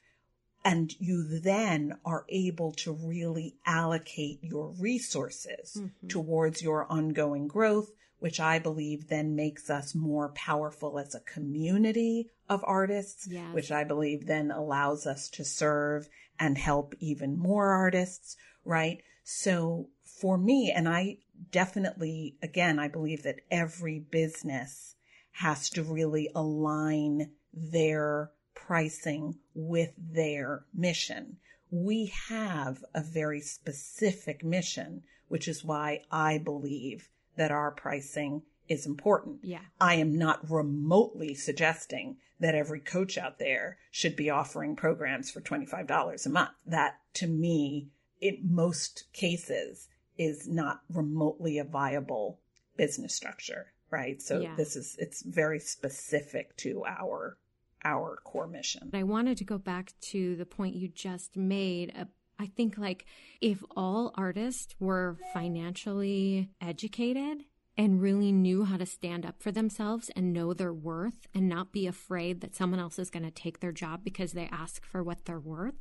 and you then are able to really allocate your resources mm-hmm. towards your ongoing growth, which I believe then makes us more powerful as a community of artists, yes. which I believe then allows us to serve and help even more artists, right? So for me, and I definitely, again, I believe that every business has to really align their pricing with their mission. We have a very specific mission, which is why I believe that our pricing is important. Yeah. I am not remotely suggesting that every coach out there should be offering programs for $25 a month. That to me, in most cases, is not remotely a viable business structure, right? So yeah. this is, it's very specific to our our core mission. I wanted to go back to the point you just made. Uh, I think like if all artists were financially educated and really knew how to stand up for themselves and know their worth and not be afraid that someone else is going to take their job because they ask for what they're worth.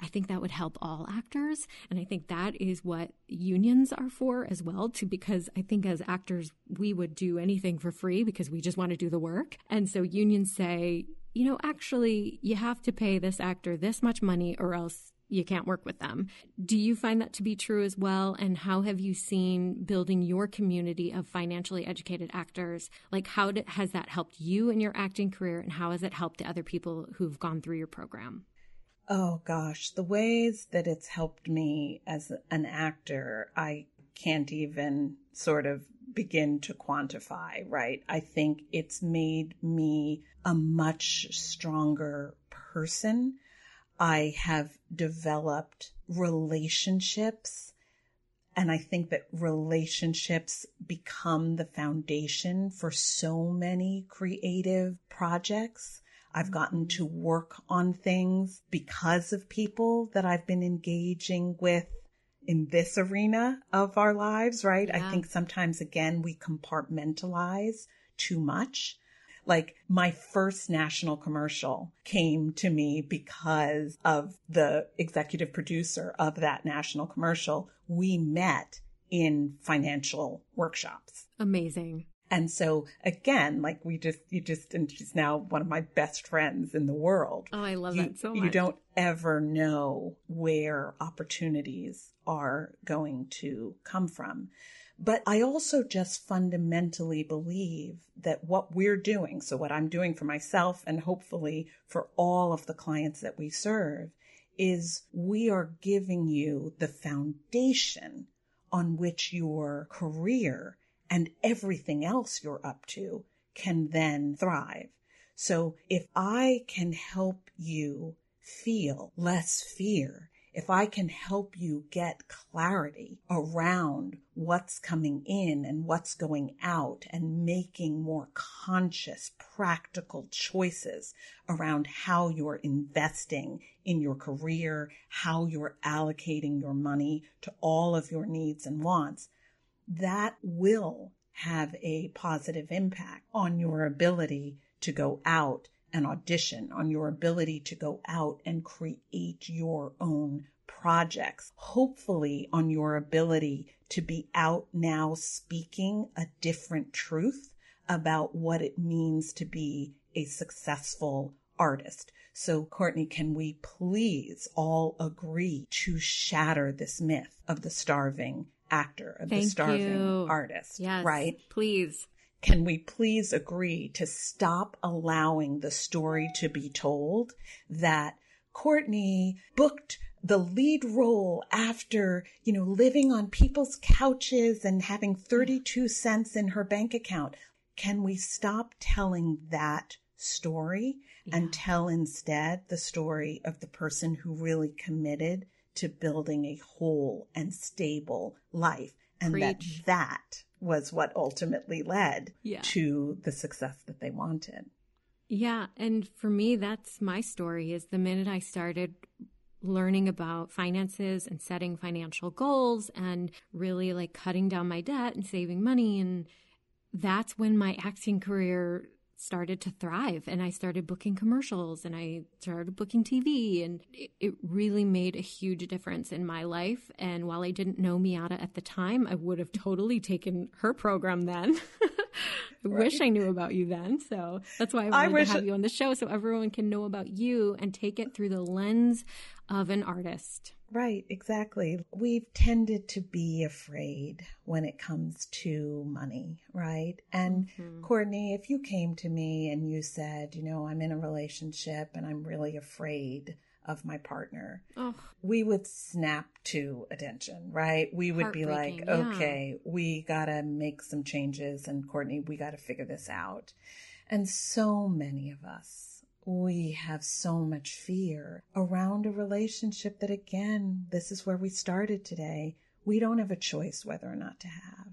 I think that would help all actors. And I think that is what unions are for as well, too, because I think as actors, we would do anything for free because we just want to do the work. And so unions say, you know, actually, you have to pay this actor this much money or else you can't work with them. Do you find that to be true as well? And how have you seen building your community of financially educated actors? Like, how has that helped you in your acting career? And how has it helped the other people who've gone through your program? Oh gosh, the ways that it's helped me as an actor, I can't even sort of begin to quantify, right? I think it's made me a much stronger person. I have developed relationships And I think that relationships become the foundation for so many creative projects. I've gotten to work on things because of people that I've been engaging with in this arena of our lives, right? Yeah. I think sometimes again, we compartmentalize too much. Like my first national commercial came to me because of the executive producer of that national commercial. We met in financial workshops. Amazing. And so again, like we just, you just, and she's now one of my best friends in the world. Oh, I love you, that so much. you don't ever know where opportunities are going to come from. But I also just fundamentally believe that what we're doing, so what I'm doing for myself and hopefully for all of the clients that we serve, is we are giving you the foundation on which your career and everything else you're up to can then thrive. So if I can help you feel less fear, if I can help you get clarity around what's coming in and what's going out and making more conscious, practical choices around how you're investing in your career, how you're allocating your money to all of your needs and wants, that will have a positive impact on your ability to go out and audition, on your ability to go out and create your own projects, hopefully on your ability to be out now speaking a different truth about what it means to be a successful artist. So Courtney, can we please all agree to shatter this myth of the starving actor, of the starving you. artist, Yes. right? Please. Can we please agree to stop allowing the story to be told that Courtney booked the lead role after, you know, living on people's couches and having 32 cents in her bank account? Can we stop telling that story and tell instead the story of the person who really committed to building a whole and stable life and that that was what ultimately led Yeah. to the success that they wanted. Yeah, and for me that's my story is the minute I started learning about finances and setting financial goals and really like cutting down my debt and saving money and that's when my acting career started to thrive and I started booking commercials and I started booking TV and it, it really made a huge difference in my life and while I didn't know Miata at the time I would have totally taken her program then. I wish I knew about you then so that's why I wanted wish- to have you on the show so everyone can know about you and take it through the lens of an artist Right, exactly. We've tended to be afraid when it comes to money, right? And mm-hmm. Courtney, if you came to me and you said, you know, I'm in a relationship and I'm really afraid of my partner, oh we would snap to attention, right? We would be like, yeah. okay, we gotta make some changes and Courtney, we gotta figure this out. And so many of us, we have so much fear around a relationship that again, this is where we started today. We don't have a choice whether or not to have.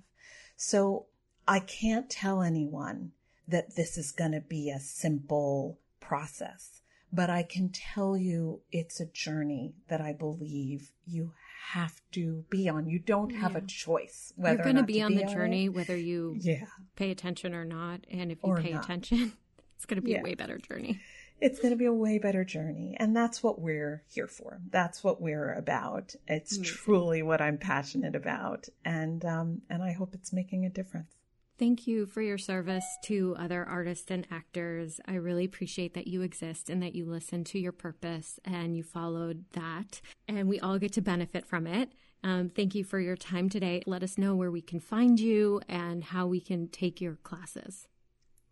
So I can't tell anyone that this is going to be a simple process, but I can tell you it's a journey that I believe you have to be on. You don't have a choice whether you're going to be on the journey whether you Yeah. pay attention or not. And if you Or pay not. attention, it's going to be Yeah. a way better journey. It's going to be a way better journey. And that's what we're here for. That's what we're about. It's Amazing. truly what I'm passionate about. And, um, and I hope it's making a difference. Thank you for your service to other artists and actors. I really appreciate that you exist and that you listened to your purpose and you followed that. And we all get to benefit from it. Um, thank you for your time today. Let us know where we can find you and how we can take your classes.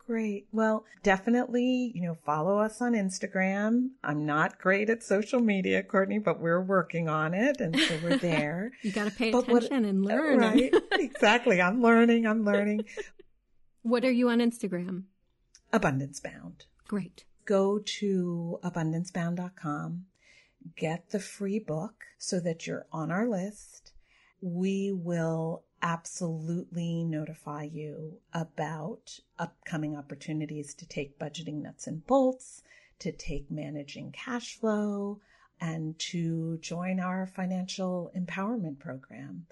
Great. Well, definitely, you know, follow us on Instagram. I'm not great at social media, Courtney, but we're working on it. And so we're there. You got to pay But what- attention and oh, learn. right. exactly. I'm learning. I'm learning. what are you on Instagram? Abundance Bound. Great. go to abundancebound.com, get the free book so that you're on our list. we will absolutely notify you about upcoming opportunities to take budgeting nuts and bolts, to take managing cash flow, and to join our financial empowerment program.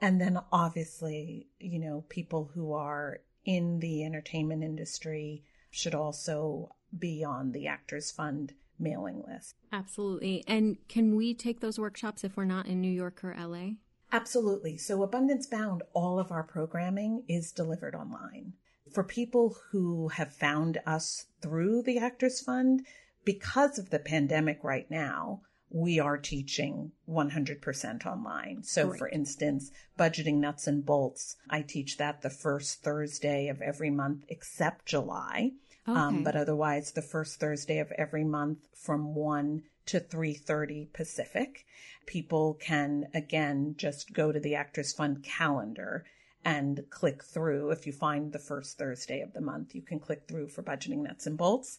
And then obviously, you know, people who are in the entertainment industry should also be on the Actors Fund mailing list. Absolutely. And can we take those workshops if we're not in New York or LA? Absolutely. So, Abundance Bound, all of our programming is delivered online. For people who have found us through the Actors Fund, because of the pandemic right now, we are teaching 100% online. So, Great. for instance, budgeting nuts and bolts, I teach that the first Thursday of every month except July. Um, okay. Um, but otherwise, the first Thursday of every month from 1 to 3.30 Pacific. People can, again, just go to the Actors Fund calendar and click through. If you find the first Thursday of the month, you can click through for budgeting nuts and bolts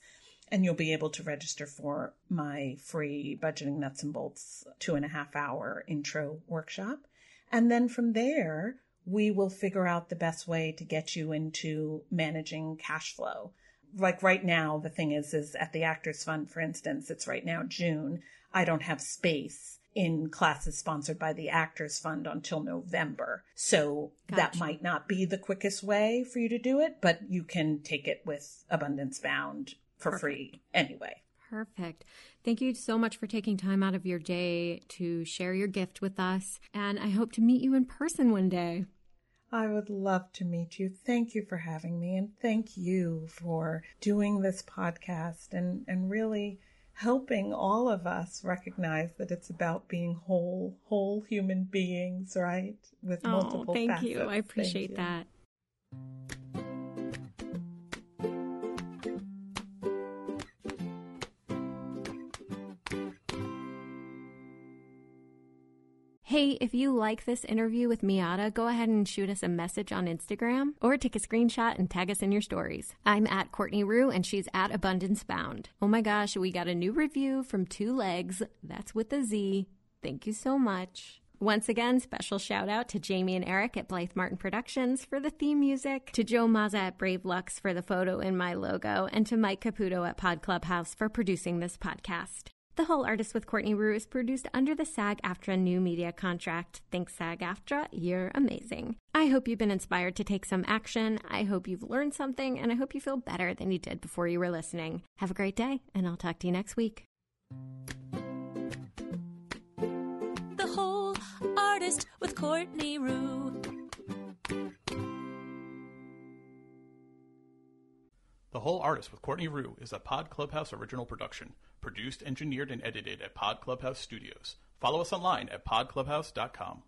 and you'll be able to register for my free budgeting nuts and bolts two and a half hour intro workshop. And then from there, we will figure out the best way to get you into managing cash flow. Like right now, the thing is, is at the Actors Fund, for instance, it's right now June. I don't have space in classes sponsored by the Actors Fund until November. So gotcha. that might not be the quickest way for you to do it, but you can take it with Abundance Bound for Perfect. free anyway. Perfect. Thank you so much for taking time out of your day to share your gift with us. And I hope to meet you in person one day. I would love to meet you. Thank you for having me. And thank you for doing this podcast and, and really helping all of us recognize that it's about being whole, whole human beings, right? With oh, multiple oh, thank facets. you. I appreciate that. Hey, if you like this interview with Miata, go ahead and shoot us a message on Instagram or take a screenshot and tag us in your stories. I'm at Courtney Rioux and she's at Abundance Bound. Oh my gosh, we got a new review from Two Legs. That's with a Z. Thank you so much. Once again, special shout out to Jamie and Eric at Blythe Martin Productions for the theme music, to Joe Mazza at Brave Lux for the photo in my logo, and to Mike Caputo at Pod Clubhouse for producing this podcast. The Whole Artist with Courtney Rioux is produced under the SAG AFTRA new media contract. Thanks, SAG AFTRA. You're amazing. I hope you've been inspired to take some action. I hope you've learned something, and I hope you feel better than you did before you were listening. Have a great day, and I'll talk to you next week. The Whole Artist with Courtney Rioux. The Whole Artist with Courtney Rioux is a Pod Clubhouse original production, produced, engineered, and edited at Pod Clubhouse Studios. Follow us online at podclubhouse.com.